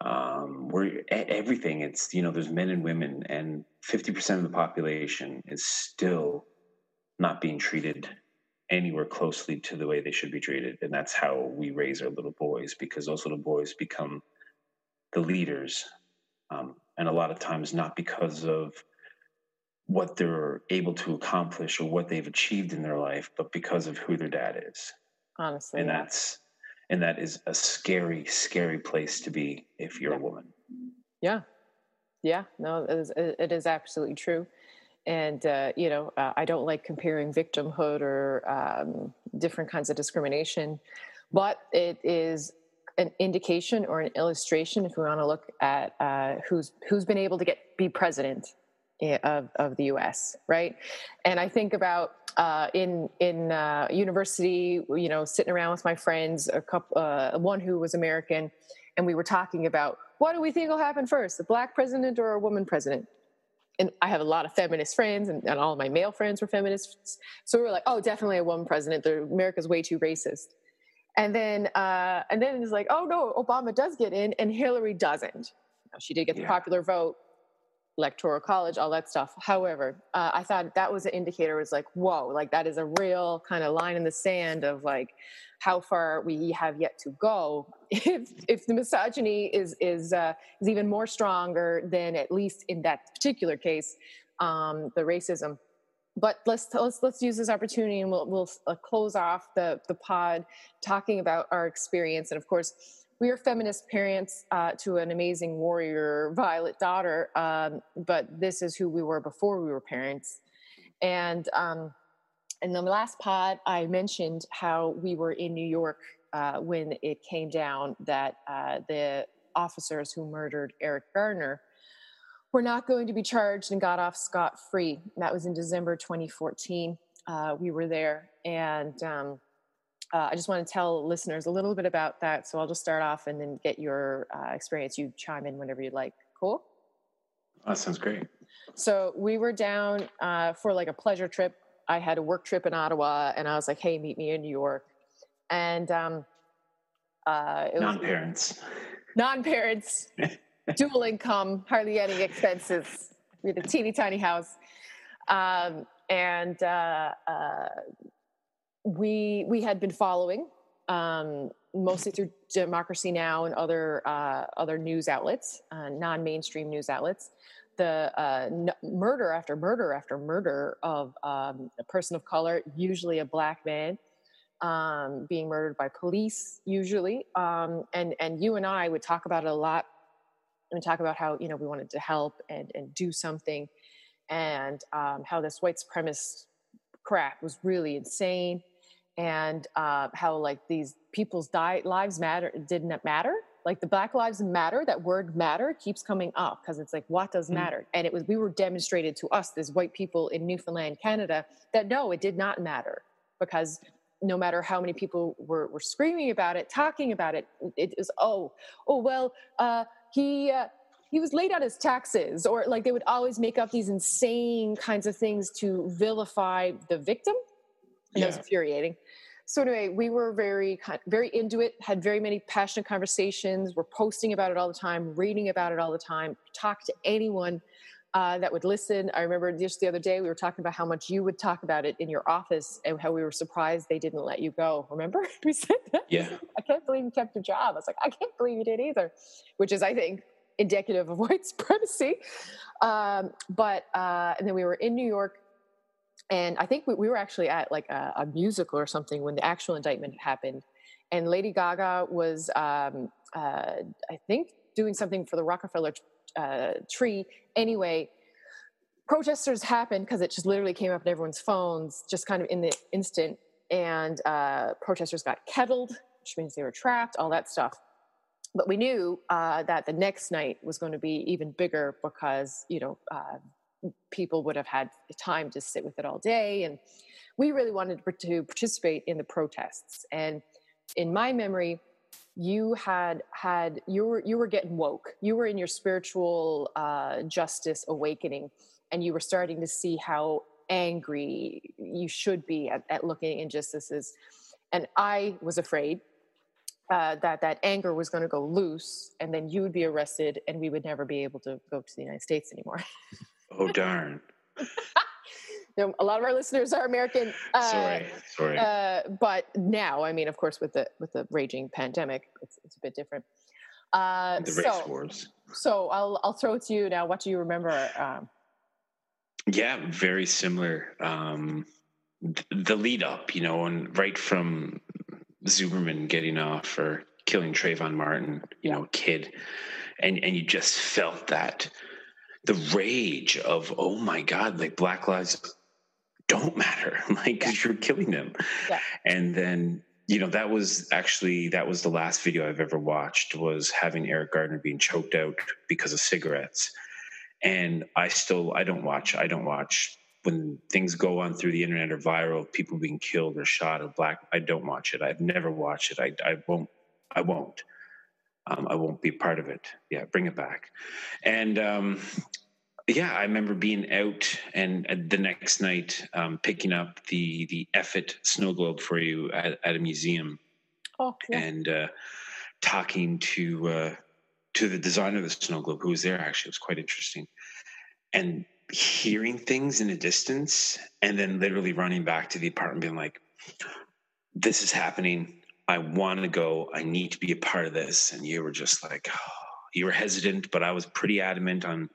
um where everything. It's you know there's men and women and 50% of the population is still not being treated anywhere closely to the way they should be treated. And that's how we raise our little boys because those little boys become the leaders um, and a lot of times not because of what they're able to accomplish or what they've achieved in their life, but because of who their dad is. Honestly, And yeah. that's and that is a scary, scary place to be if you're a woman. Yeah, yeah, no, it is, it is absolutely true. And uh, you know, uh, I don't like comparing victimhood or um, different kinds of discrimination, but it is an indication or an illustration if we want to look at uh, who's who's been able to get be president of, of the U.S. Right, and I think about uh, in in uh, university, you know, sitting around with my friends, a couple, uh, one who was American, and we were talking about what do we think will happen first, a black president or a woman president? And I have a lot of feminist friends, and, and all of my male friends were feminists. So we were like, oh, definitely a woman president. The, America's way too racist. And then, uh, and then it's like, oh no, Obama does get in, and Hillary doesn't. Now, she did get the Yeah. popular vote, electoral college, all that stuff. However, uh, I thought that was an indicator. Was like, whoa, like that is a real kind of line in the sand of like how far we have yet to go. If if the misogyny is is uh, is even more stronger than at least in that particular case, um, the racism. But let's let's let's use this opportunity and we'll we'll uh, close off the the pod talking about our experience and of course we are feminist parents uh, to an amazing warrior violet daughter um, but this is who we were before we were parents. And um, in the last pod i mentioned how we were in new york uh, when it came down that uh, the officers who murdered eric garner were not going to be charged and got off scot free that was in december 2014 uh, we were there and um, uh, I just want to tell listeners a little bit about that. So I'll just start off and then get your uh, experience. You chime in whenever you'd like. Cool. That sounds great. So we were down uh, for like a pleasure trip. I had a work trip in Ottawa, and I was like, "Hey, meet me in New York." And um, Uh, it was Non-parents. non-parents, dual income, hardly any expenses. We had a teeny tiny house, um, and uh, uh, we we had been following um, mostly through Democracy Now and other uh, other news outlets, uh, non-mainstream news outlets. The uh, n- murder after murder after murder of um, a person of color, usually a black man, um, being murdered by police, usually. Um, and and you and I would talk about it a lot, and talk about how you know we wanted to help and and do something, and um, how this white supremacist crap was really insane and uh, how like these people's di- lives matter didn't matter like the black lives matter that word matter keeps coming up because it's like what does Mm. matter and it was we were demonstrated to us as white people in newfoundland canada that no it did not matter because no matter how many people were, were screaming about it talking about it it was oh oh well uh, he uh, he was late on his taxes or like they would always make up these insane kinds of things to vilify the victim and that was infuriating. So anyway, we were very very into it. Had very many passionate conversations. We're posting about it all the time, reading about it all the time. Talk to anyone uh, that would listen. I remember just the other day we were talking about how much you would talk about it in your office and how we were surprised they didn't let you go. Remember we said that? Yeah. I can't believe you kept your job. I was like, I can't believe you did either, which is, I think, indicative of white supremacy. Um, but uh, and then we were in New York and I think we, we were actually at like a, a musical or something when the actual indictment happened, and Lady Gaga was, um, uh, I think, doing something for the Rockefeller uh, tree. Anyway, protesters happened because it just literally came up on everyone's phones, just kind of in the instant, and uh, protesters got kettled, which means they were trapped, all that stuff. But we knew uh, that the next night was going to be even bigger because you know uh, people would have had time to sit with it all day and we really wanted to participate in the protests. And in my memory you had had you were you were getting woke. You were in your spiritual uh, justice awakening and you were starting to see how angry you should be at, at looking injustices. And i was afraid uh, that that anger was going to go loose and then you would be arrested and we would never be able to go to the united states anymore Oh darn. A lot of our listeners are American. Uh, Sorry. Sorry. Uh, but now, I mean, of course, with the with the raging pandemic, it's, it's a bit different. Uh, the race so, wars. so I'll I'll throw it to you now. What do you remember? Um, Yeah, very similar. Um, th- the lead up, you know, and right from Zimmerman getting off or killing Trayvon Martin, you know, kid, and and you just felt that the rage of oh my god, like Black lives don't matter, like because you're killing them, Yeah. and then. You know that was actually that was the last video I've ever watched was having Eric Garner being choked out because of cigarettes, and I still I don't watch I don't watch when things go on through the internet or viral, people being killed or shot or black. I don't watch it. I've never watched it. I I won't. I won't. Um, I won't be part of it. Yeah, bring it back. And um, yeah, I remember being out and uh, the next night um, picking up the the Effet snow globe for you at, at a museum oh, yeah. and uh, talking to uh, to the designer of the snow globe who was there actually it was quite interesting and hearing things in the distance and then literally running back to the apartment being like this is happening i want to go i need to be a part of this and you were just like you were hesitant but i was pretty adamant on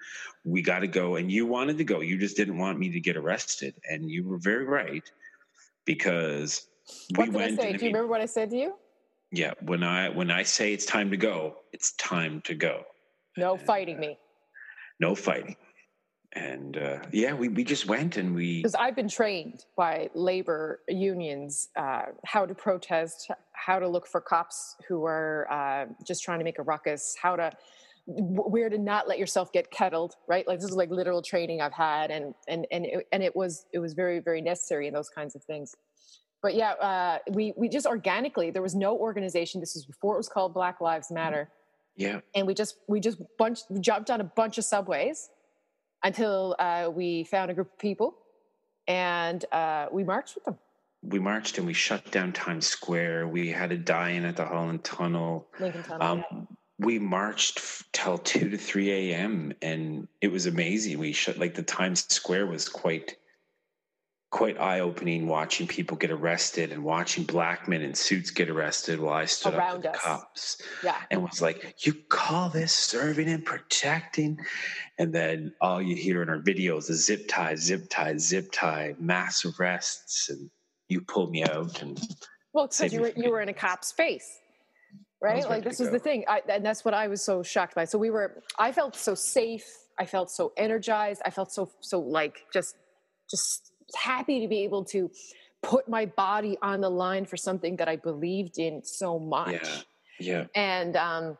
we got to go and you wanted to go you just didn't want me to get arrested and you were very right because what we did I went say? and Do you remember what I said to you? yeah, when I when I say it's time to go, it's time to go. No fighting me, uh, No fighting. And uh, yeah, we, we just went and we because I've been trained by labor unions uh, how to protest, how to look for cops who are uh, just trying to make a ruckus, how to where to not let yourself get kettled right? Like this is like literal training i've had and and and it, and it was it was very very necessary in those kinds of things. But yeah uh, we we just organically there was no organization. This was before it was called black lives matter. Yeah. And we just we just bunch we jumped on a bunch of subways until uh, we found a group of people and uh, we marched with them we marched and we shut down Times Square. We had a die-in at the Holland Tunnel. Lincoln Tunnel. Um, yeah. we marched f- till two to three a.m. and it was amazing. We shut like the Times Square was quite quite eye-opening watching people get arrested and watching black men in suits get arrested while I stood up Around to the cops yeah. and was like, "You call this serving and protecting?" And then all you hear in our videos is zip tie, zip tie, zip tie, mass arrests, and you pull me out and Well, because you were you were in a cop's face, right? Like this was go. the thing, I, and that's what I was so shocked by. So we were, I felt so safe. I felt so energized. I felt so so like just just happy to be able to put my body on the line for something that I believed in so much. Yeah, yeah, and um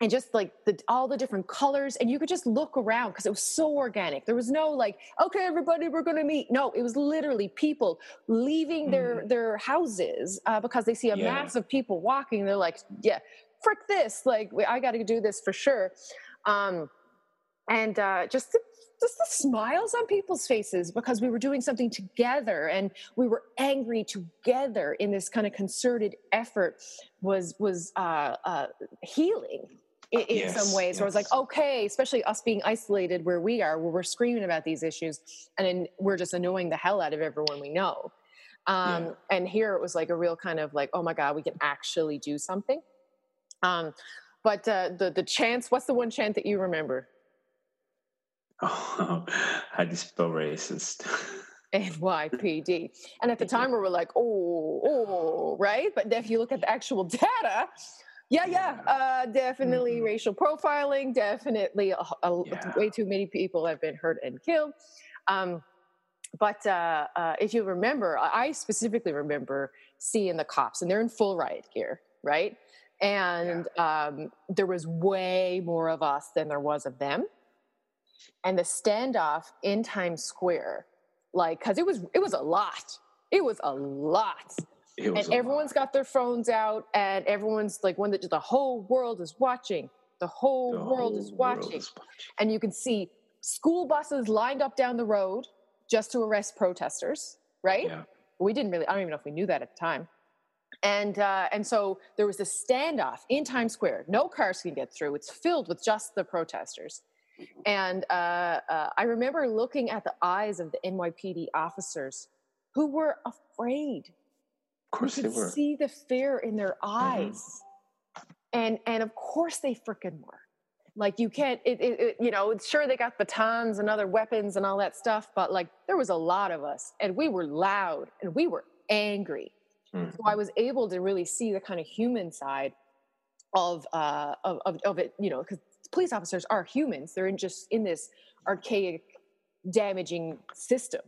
and just like the all the different colors and you could just look around because it was so organic. There was no like okay everybody we're going to meet. No it was literally people leaving their their houses uh, because they see a Mm. Yeah. mass of people walking they're like yeah frick this like i got to do this for sure. Um and uh just the, just the smiles on people's faces because we were doing something together and we were angry together in this kind of concerted effort was was uh, uh, healing in, in Yes, some ways. Where I was like, okay, especially us being isolated where we are, where we're screaming about these issues, and then we're just annoying the hell out of everyone we know. Um, Yeah. And here it was like a real kind of like, oh my god, we can actually do something. Um, but uh, the the chants. What's the one chant that you remember? Oh, how do you spell racist? NYPD. And at the time, we were like, oh, oh, right? But if you look at the actual data, yeah, yeah, uh, definitely Mhm. racial profiling, definitely a, a- Yeah. way too many people have been hurt and killed. Um, but uh, uh, if you remember, I I specifically remember seeing the cops, and they're in full riot gear, right? And um, there was way more of us than there was of them. And the standoff in Times Square, like, because it was it was a lot. It was a lot. And a everyone's lot. got their phones out and everyone's like when the, the whole world is watching. The whole The world is watching world is watching. and you can see school buses lined up down the road just to arrest protesters right? Yeah, we didn't really i don't even know if we knew that at the time. And uh, and so there was this standoff in times square. No cars can get through. It's filled with just the protesters and uh, uh, i remember looking at the eyes of the nypd officers who were afraid. Of course you they were. see the fear in their eyes. And and of course they freaking were. Like you can't it, it, it you know sure they got batons and other weapons and all that stuff but like there was a lot of us and we were loud and we were angry. Mm. so i was able to really see the kind of human side of uh of, of, of it you know because police officers are humans they're in just in this archaic damaging system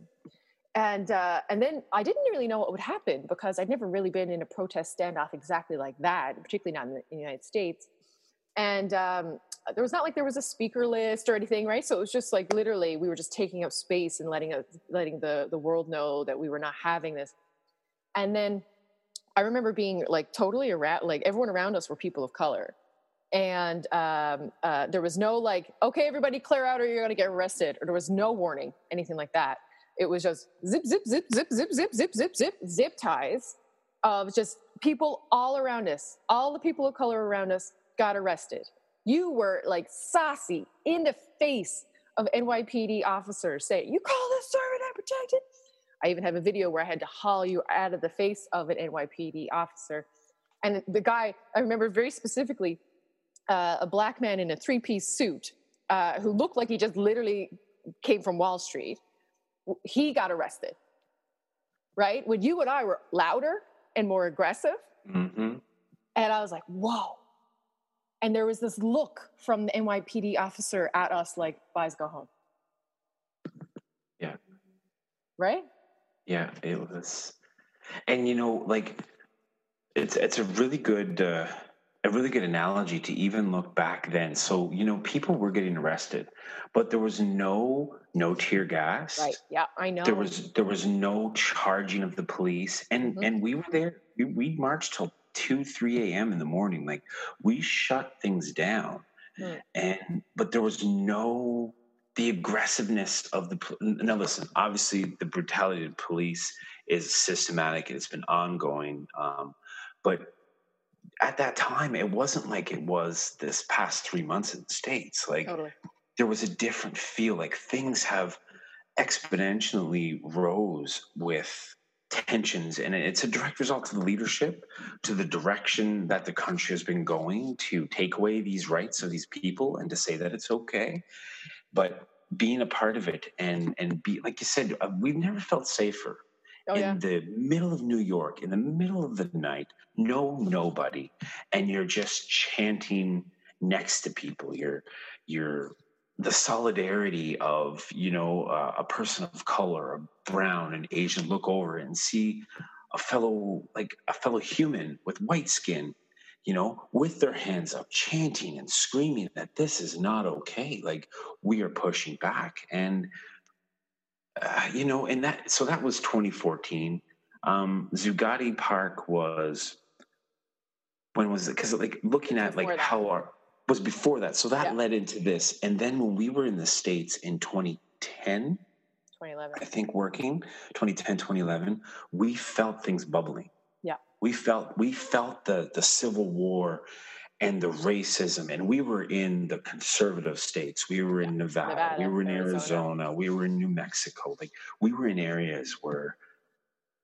and uh, and then I didn't really know what would happen because I'd never really been in a protest standoff exactly like that, particularly not in the, in the United States. And um, there was not like there was a speaker list or anything, right? So it was just like literally we were just taking up space and letting us, letting the the world know that we were not having this. And then I remember being like totally around, like everyone around us were people of color. And um, uh, there was no like, okay, everybody clear out or you're going to get arrested. Or there was no warning, anything like that it was just zip, zip, zip, zip, zip, zip, zip, zip, zip, zip ties of just people all around us. All the people of color around us got arrested. You were like saucy in the face of NYPD officers saying, You call this serving and protected? I even have a video where I had to haul you out of the face of an NYPD officer. And the guy, I remember very specifically, uh, a black man in a three piece suit uh, who looked like he just literally came from Wall Street he got arrested. Right? When you and I were louder and more aggressive, hmm and I was like, whoa. And there was this look from the NYPD officer at us like, guys, go home. Yeah. Right? Yeah, it was, and you know, like it's it's a really good uh, a really good analogy to even look back then. So you know, people were getting arrested, but there was no no tear gas. Right. Yeah, I know. There was there was no charging of the police, and Mhm. and we were there. We, we marched till two three a.m. in the morning. Like we shut things down, Mm. and but there was no the aggressiveness of the now listen obviously the brutality of the police is systematic and it's been ongoing. Um, but at that time, it wasn't like it was this past three months in the States. Like Totally. there was a different feel. Like things have exponentially rose with tensions and it's a direct result of the leadership to the direction that the country has been going to take away these rights of these people and to say that it's okay but being a part of it and and be like you said uh, we've never felt safer Oh in yeah. the middle of New York, in the middle of the night, no nobody, and you're just chanting next to people. You're you're the solidarity of you know uh, a person of color, a brown and Asian, look over and see a fellow like a fellow human with white skin, you know, with their hands up, chanting and screaming that this is not okay. Like we are pushing back and uh, you know, and that so that was 2014. Um, Zuccotti Park was when was it? Because like looking at like that. how our was before that, so that Yeah. led into this. And then when we were in the states in 2010, 2011. I think working 2010 2011, we felt things bubbling. Yeah. we felt we felt the the civil war and the racism and we were in the conservative states we were in nevada, Nevada, we were in Arizona. arizona we were in new mexico like we were in areas where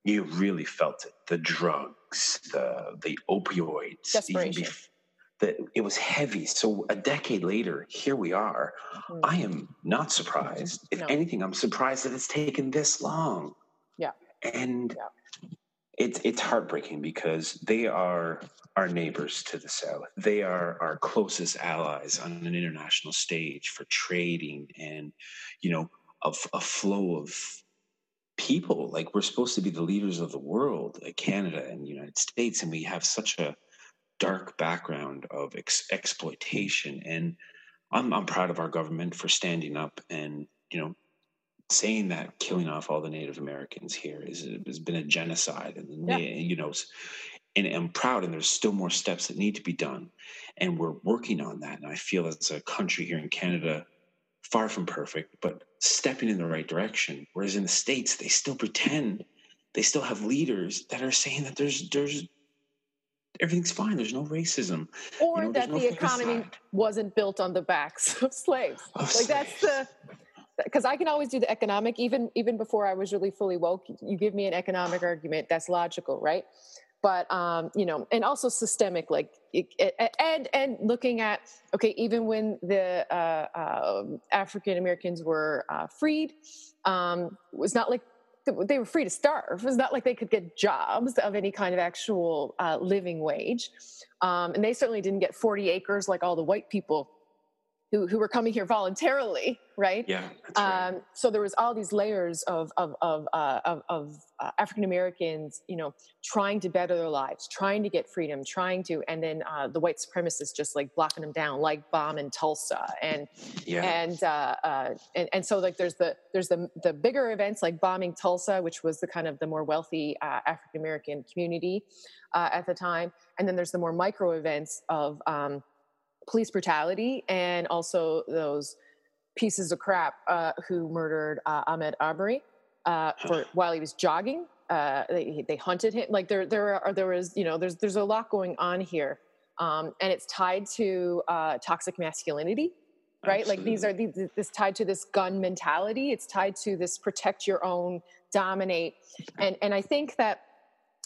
you really felt it the drugs the the opioids even Desperation. bef- that it was heavy so a decade later here we are Mhm. i am not surprised if No. anything i'm surprised that it's taken this long Yeah. and Yeah. It's it's heartbreaking because they are our neighbors to the south. They are our closest allies on an international stage for trading and you know a flow of people. Like we're supposed to be the leaders of the world, like Canada and the United States, and we have such a dark background of ex- exploitation. And I'm I'm proud of our government for standing up and you know saying that killing off all the Native Americans here is has been a genocide, and Yeah. you know, and I'm proud. And there's still more steps that need to be done, and we're working on that. And I feel as a country here in Canada, far from perfect, but stepping in the right direction. Whereas in the states, they still pretend they still have leaders that are saying that there's there's everything's fine. There's no racism. or You know, that no the economy wasn't built on the backs of slaves. Like that's the slaves. Because I can always do the economic even even before I was really fully woke. You give me an economic argument that's logical, right? But um, you know, and also systemic, like and and looking at okay, even when the uh, um African Americans were uh, freed, um, was not like they were free to starve. It was not like they could get jobs of any kind of actual uh, living wage. Um, and they certainly didn't get 40 acres like all the white people who, who were coming here voluntarily, right? Yeah, right. Um, so there was all these layers of of of, uh, of, of uh, African Americans, you know, trying to better their lives, trying to get freedom, trying to, and then uh, the white supremacists just like blocking them down, like bomb in Tulsa, and yeah, and uh, uh, and and so like there's the there's the the bigger events like bombing Tulsa, which was the kind of the more wealthy uh, African American community uh, at the time, and then there's the more micro events of um, police brutality and also those pieces of crap uh, who murdered uh, Ahmaud Arbery uh, for while he was jogging. Uh, they, they hunted him. Like there there are there was you know there's there's a lot going on here, um, and it's tied to uh, toxic masculinity right? Like these are these this tied to this gun mentality. It's tied to this protect your own dominate. And and i think that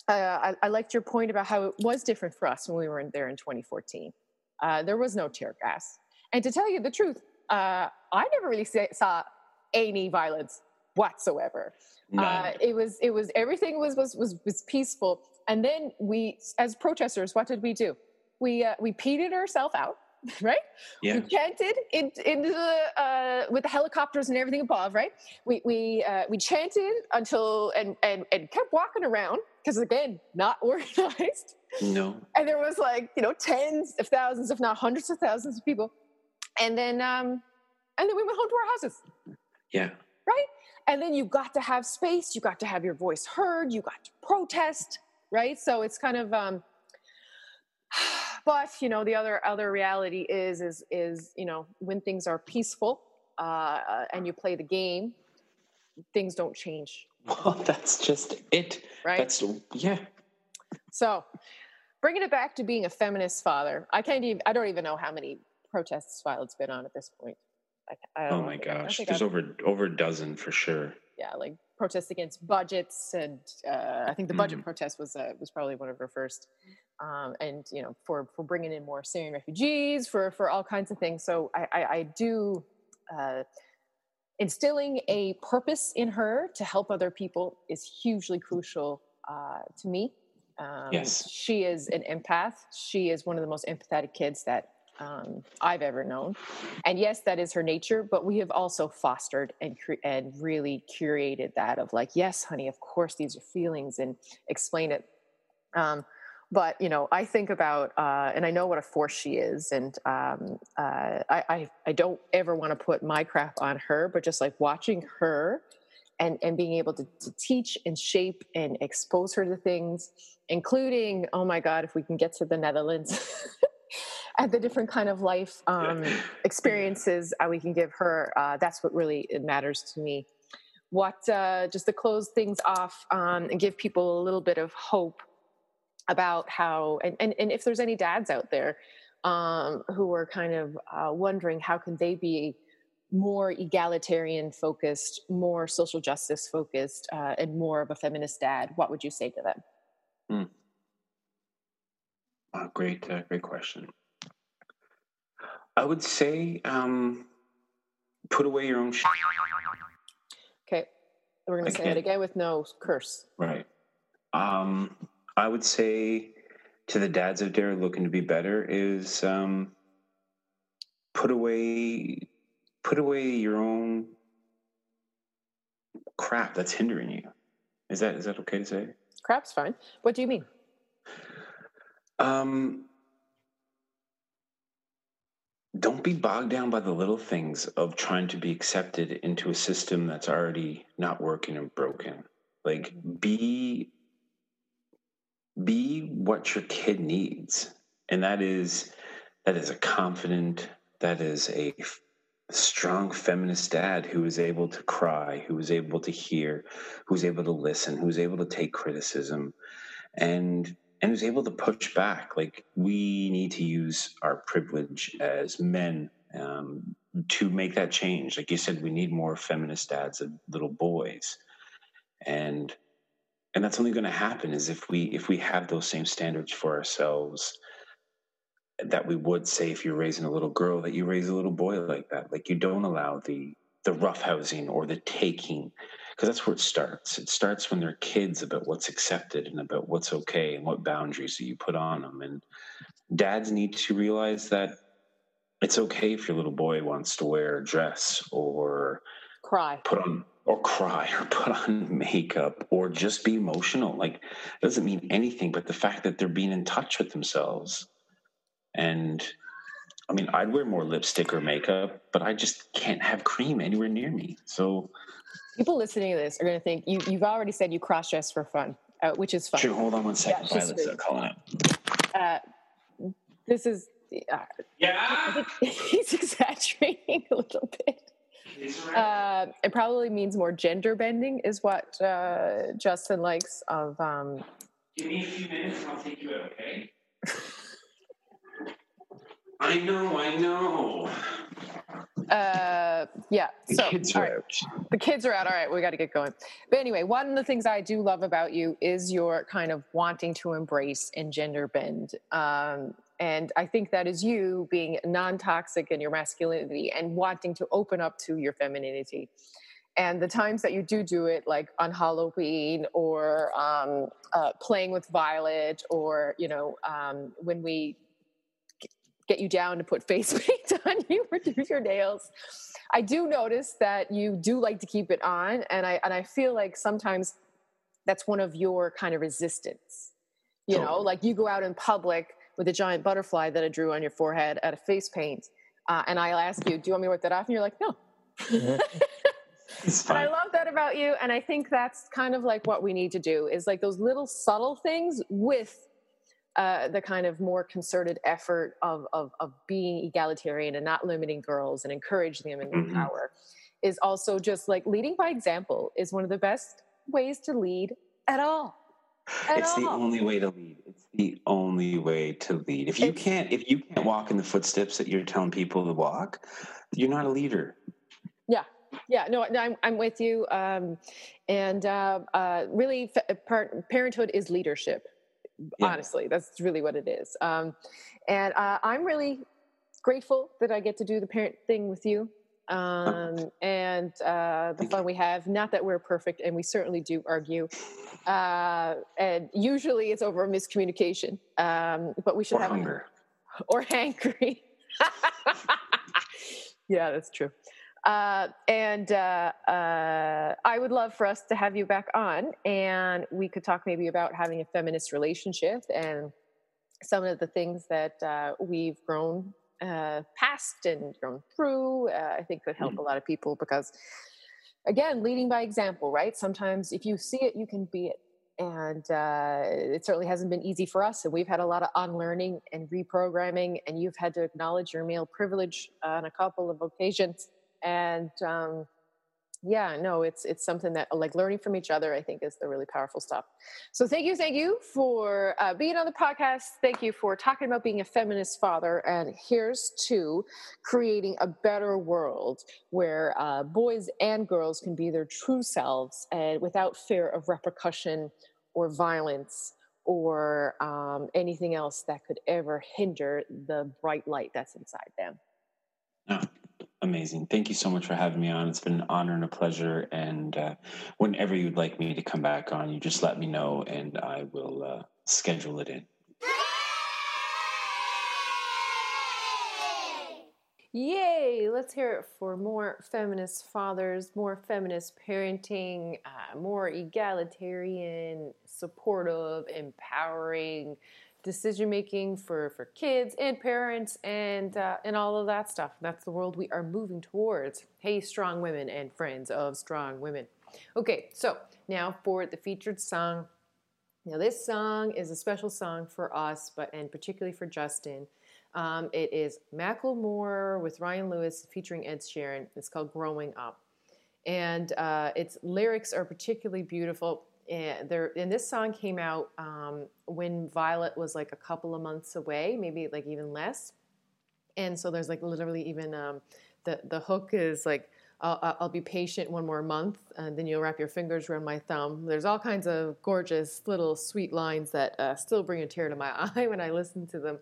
uh, I, I liked your point about how it was different for us when we were in there in 2014 uh, there was no tear gas and to tell you the truth uh, i never really sa- saw any violence whatsoever None. uh, it was it was everything was was was was peaceful and then we as protesters what did we do we uh, we peated ourselves out right yeah, we chanted in, into the uh, with the helicopters and everything above, right? We we uh, we chanted until and and and kept walking around because again, not organized. No, And there was like you know tens of thousands, if not hundreds of thousands of people. And then um, and then we went home to our houses, yeah, right? And then you got to have space, you got to have your voice heard, you got to protest, right? So it's kind of um, but you know the other other reality is is is you know when things are peaceful uh, uh, and you play the game things don't change Well, that's just it. right? That's yeah. So, bringing it back to being a feminist father, I can't even. I don't even know how many protests Violet's been on at this point. Like, I don't Oh my gosh, there's I've- over over a dozen for sure. yeah, like protests against budgets, and uh, I think the budget Mhm. protest was uh, was probably one of her first. Um, and you know, for for bringing in more Syrian refugees, for for all kinds of things. So I I, I do. Uh, instilling a purpose in her to help other people is hugely crucial uh, to me. Um, Yes. She is an empath. She is one of the most empathetic kids that um, I've ever known. And yes, that is her nature, but we have also fostered and, cre- and really curated that of like, yes, honey, of course these are feelings and explain it. Um, but you know, I think about, uh, and I know what a force she is, and um, uh, I, I, I don't ever want to put my crap on her, but just like watching her, and and being able to, to teach and shape and expose her to things, including, oh my God, if we can get to the Netherlands. at the different kind of life um, experiences uh, we can give her, uh, that's what really matters to me. What uh, just to close things off um, and give people a little bit of hope about how and, and, and if there's any dads out there um, who are kind of uh, wondering how can they be more egalitarian focused more social justice focused uh, and more of a feminist dad what would you say to them Oh, great, uh, great question. I would say, um, put away your own shit. okay we're going to say it Again. again with no curse Right. Um, I would say to the dads out there looking to be better is um, put away, put away your own crap that's hindering you. Is that is that okay to say? crap's fine what do you mean Um, don't be bogged down by the little things of trying to be accepted into a system that's already not working and broken. Like be be what your kid needs, and that is that is a confident, that is a strong feminist dad who is able to cry, who is able to hear, who's able to listen, who's able to take criticism, and and who's able to push back. Like we need to use our privilege as men um, to make that change. Like you said, we need more feminist dads of little boys, and and that's only going to happen is if we if we have those same standards for ourselves that we would say if you're raising a little girl that you raise a little boy like that. Like you don't allow the the roughhousing or the taking because that's where it starts. It starts when they're kids about what's accepted and about what's okay and what boundaries that you put on them and dads need to realize that it's okay if your little boy wants to wear a dress or cry. put on or cry or put on makeup or just be emotional. Like it doesn't mean anything but the fact that they're being in touch with themselves and i mean i'd wear more lipstick or makeup but i just can't have cream anywhere near me. So people listening to this are going to think you, you've already said you cross dress for fun uh, which is fun sure hold on one second. Yeah, just Violet's wait. uh, calling out uh, this is uh, yeah. he's exaggerating a little bit. Uh, it probably means more gender bending is what uh, justin likes of um, give me a few minutes and i'll take you out okay i know i know uh, yeah the so kids are right. out the kids are out. All right, we got to get going. But anyway, one of the things I do love about you is your kind of wanting to embrace and gender bend. Um, and I think that is you being non toxic in your masculinity and wanting to open up to your femininity. And the times that you do do it, like on Halloween or um, uh, playing with Violet, or, you know, um, when we get you down to put face paint on you or do your nails. I do notice that you do like to keep it on, and I and I feel like sometimes that's one of your kind of resistance. You know, like you go out in public with a giant butterfly that I drew on your forehead at a face paint, uh, and I'll ask you, "Do you want me to wipe that off?" And you're like, "No." it's And I love that about you, and I think that's kind of like what we need to do is like those little subtle things with uh, the kind of more concerted effort of, of of being egalitarian and not limiting girls and encouraging them in their Mhm. power is also just like leading by example is one of the best ways to lead at all. At it's all. the only way to lead. It's the only way to lead. If you It's- can't, if you can't walk in the footsteps that you're telling people to walk, you're not a leader. Yeah, no, no I'm, I'm with you. Um, and uh, uh, really, f- part, parenthood is leadership. Yeah. Honestly, that's really what it is. Um, and uh, I'm really grateful that I get to do the parent thing with you. Um, and uh, the Thank fun we have. Not that we're perfect, and we certainly do argue. Uh, and usually it's over miscommunication. Um, but we should Or have hunger. or hangry. yeah, that's true. Uh, and uh, uh, I would love for us to have you back on, and we could talk maybe about having a feminist relationship and some of the things that uh, we've grown uh, past and grown through. Uh, I think could help a lot of people because, again, leading by example, right? Sometimes if you see it, you can be it and uh, it certainly hasn't been easy for us. And we've had a lot of unlearning and reprogramming, and you've had to acknowledge your male privilege on a couple of occasions. And um, yeah, no, it's it's something that like learning from each other. I think is the really powerful stuff. So thank you, thank you for uh, being on the podcast. Thank you for talking about being a feminist father. And here's to creating a better world where uh, boys and girls can be their true selves and without fear of repercussion or violence or um, anything else that could ever hinder the bright light that's inside them. Amazing. Thank you so much for having me on. It's been an honor and a pleasure. And uh, whenever you'd like me to come back on, you just let me know and I will uh, schedule it in. Yay! Let's hear it for more feminist fathers, more feminist parenting, uh, more egalitarian, supportive, empowering decision making for, for kids and parents and uh, and all of that stuff. That's the world we are moving towards. Hey, strong women and friends of strong women. Okay, so now for the featured song. Now this song is a special song for us, but and particularly for Justin. Um, it is Macklemore with Ryan Lewis featuring Ed Sheeran. It's called Growing Up. And uh, its lyrics are particularly beautiful. And, there, and this song came out um, when Violet was like a couple of months away, maybe like even less. And so there's like literally even um, the, the hook is like, I'll, I'll be patient one more month, and then you'll wrap your fingers around my thumb. There's all kinds of gorgeous little sweet lines that uh, still bring a tear to my eye when I listen to them.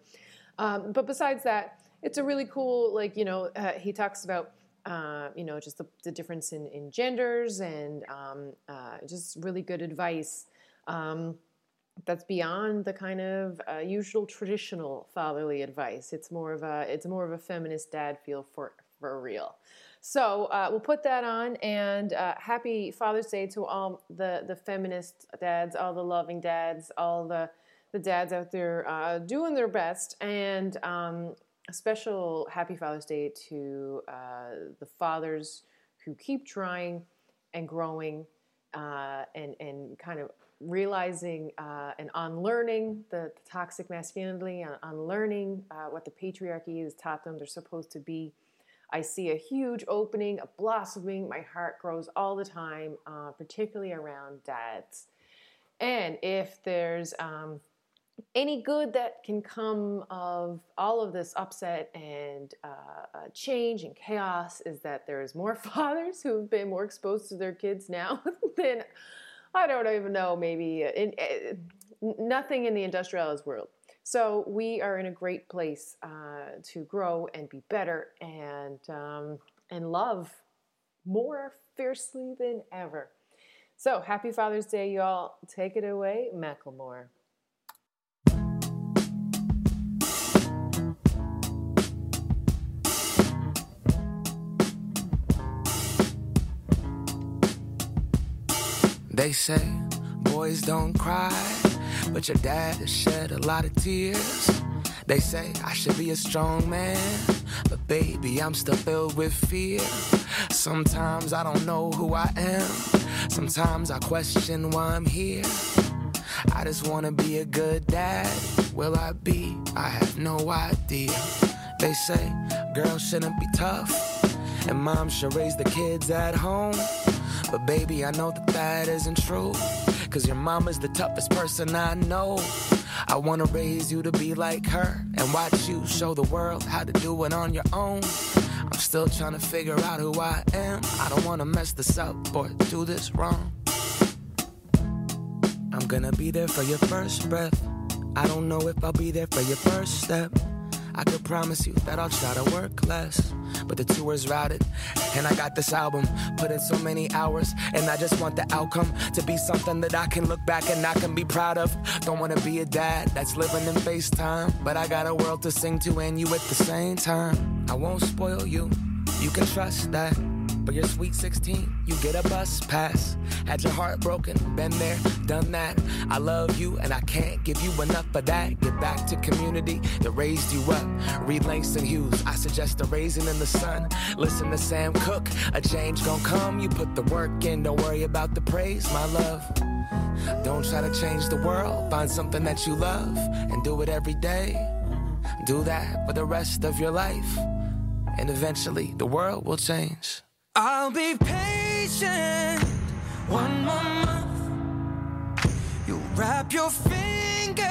Um, but besides that, it's a really cool, like, you know, uh, he talks about, uh, you know, just the, the difference in, in genders and um, uh, just really good advice um, that's beyond the kind of uh, usual traditional fatherly advice. It's more of a, it's more of a feminist dad feel for, for real. So uh, we'll put that on, and uh, happy Father's Day to all the the feminist dads, all the loving dads, all the the dads out there uh, doing their best, and um, a special happy Father's Day to uh, the fathers who keep trying and growing uh, and and kind of realizing uh, and unlearning the, the toxic masculinity, and unlearning uh, what the patriarchy has taught them they're supposed to be. I see a huge opening, a blossoming. My heart grows all the time, uh, particularly around dads. And if there's um, any good that can come of all of this upset and uh, uh, change and chaos is that there's more fathers who've been more exposed to their kids now than I don't even know, maybe in, in, nothing in the industrialized world. So we are in a great place uh, to grow and be better and um, and love more fiercely than ever. So happy Father's Day, y'all! Take it away, Macklemore. They say boys don't cry, but your dad has shed a lot of tears. They say I should be a strong man, but baby, I'm still filled with fear. Sometimes I don't know who I am, sometimes I question why I'm here. I just wanna be a good dad. Will I be? I have no idea. They say girls shouldn't be tough, and mom should raise the kids at home. But baby, I know that that isn't true. Cause your mama's the toughest person I know. I wanna raise you to be like her and watch you show the world how to do it on your own. I'm still trying to figure out who I am. I don't wanna mess this up or do this wrong. I'm gonna be there for your first breath. I don't know if I'll be there for your first step. I could promise you that I'll try to work less. But the tour's routed, and I got this album, put in so many hours, and I just want the outcome to be something that I can look back and I can be proud of. Don't wanna be a dad that's living in FaceTime, but I got a world to sing to and you at the same time. I won't spoil you, you can trust that. But you're sweet 16, you get a bus pass. Had your heart broken, been there, done that. I love you and I can't give you enough of that. Get back to community that raised you up. Read Langston Hughes, I suggest a raisin in the sun. Listen to Sam Cooke, a change gon' come. You put the work in, don't worry about the praise, my love. Don't try to change the world, find something that you love and do it every day. Do that for the rest of your life, and eventually the world will change. I'll be patient one more month. You wrap your fingers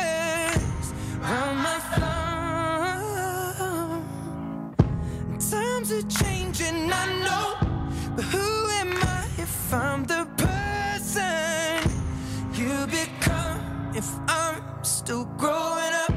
around my thumb. Times are changing, I know, but who am I if I'm the person you become? If I'm still growing up.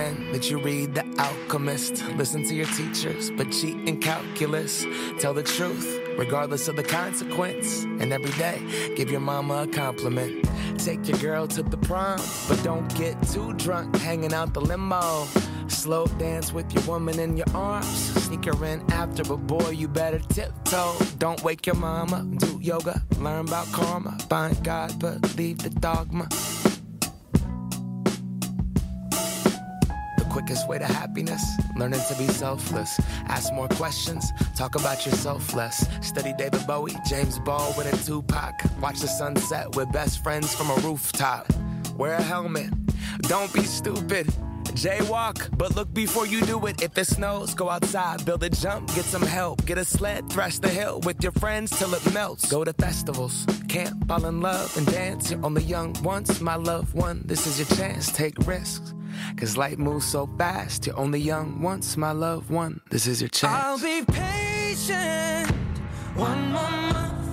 Recommend that you read The Alchemist. Listen to your teachers, but cheat in calculus. Tell the truth, regardless of the consequence. And every day, give your mama a compliment. Take your girl to the prom, but don't get too drunk hanging out the limo. Slow dance with your woman in your arms. Sneak her in after, but boy, you better tiptoe. Don't wake your mama. Do yoga, learn about karma. Find God, but leave the dogma. Quickest way to happiness, learning to be selfless. Ask more questions, talk about yourself less. Study David Bowie, James Baldwin a Tupac. Watch the sunset with best friends from a rooftop. Wear a helmet, don't be stupid. Jaywalk, but look before you do it. If it snows, go outside, build a jump, get some help. Get a sled, thrash the hill with your friends till it melts. Go to festivals, camp, fall in love, and dance. You're only young once, my loved one. This is your chance, take risks. Cause life moves so fast, you're only young once, my love. one. This is your chance. I'll be patient one more month.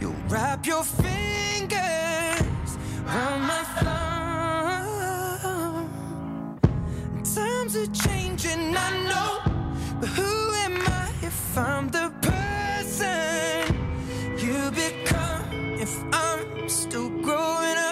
You wrap your fingers around my thumb. Times are changing, I know. But who am I if I'm the person you become? If I'm still growing up.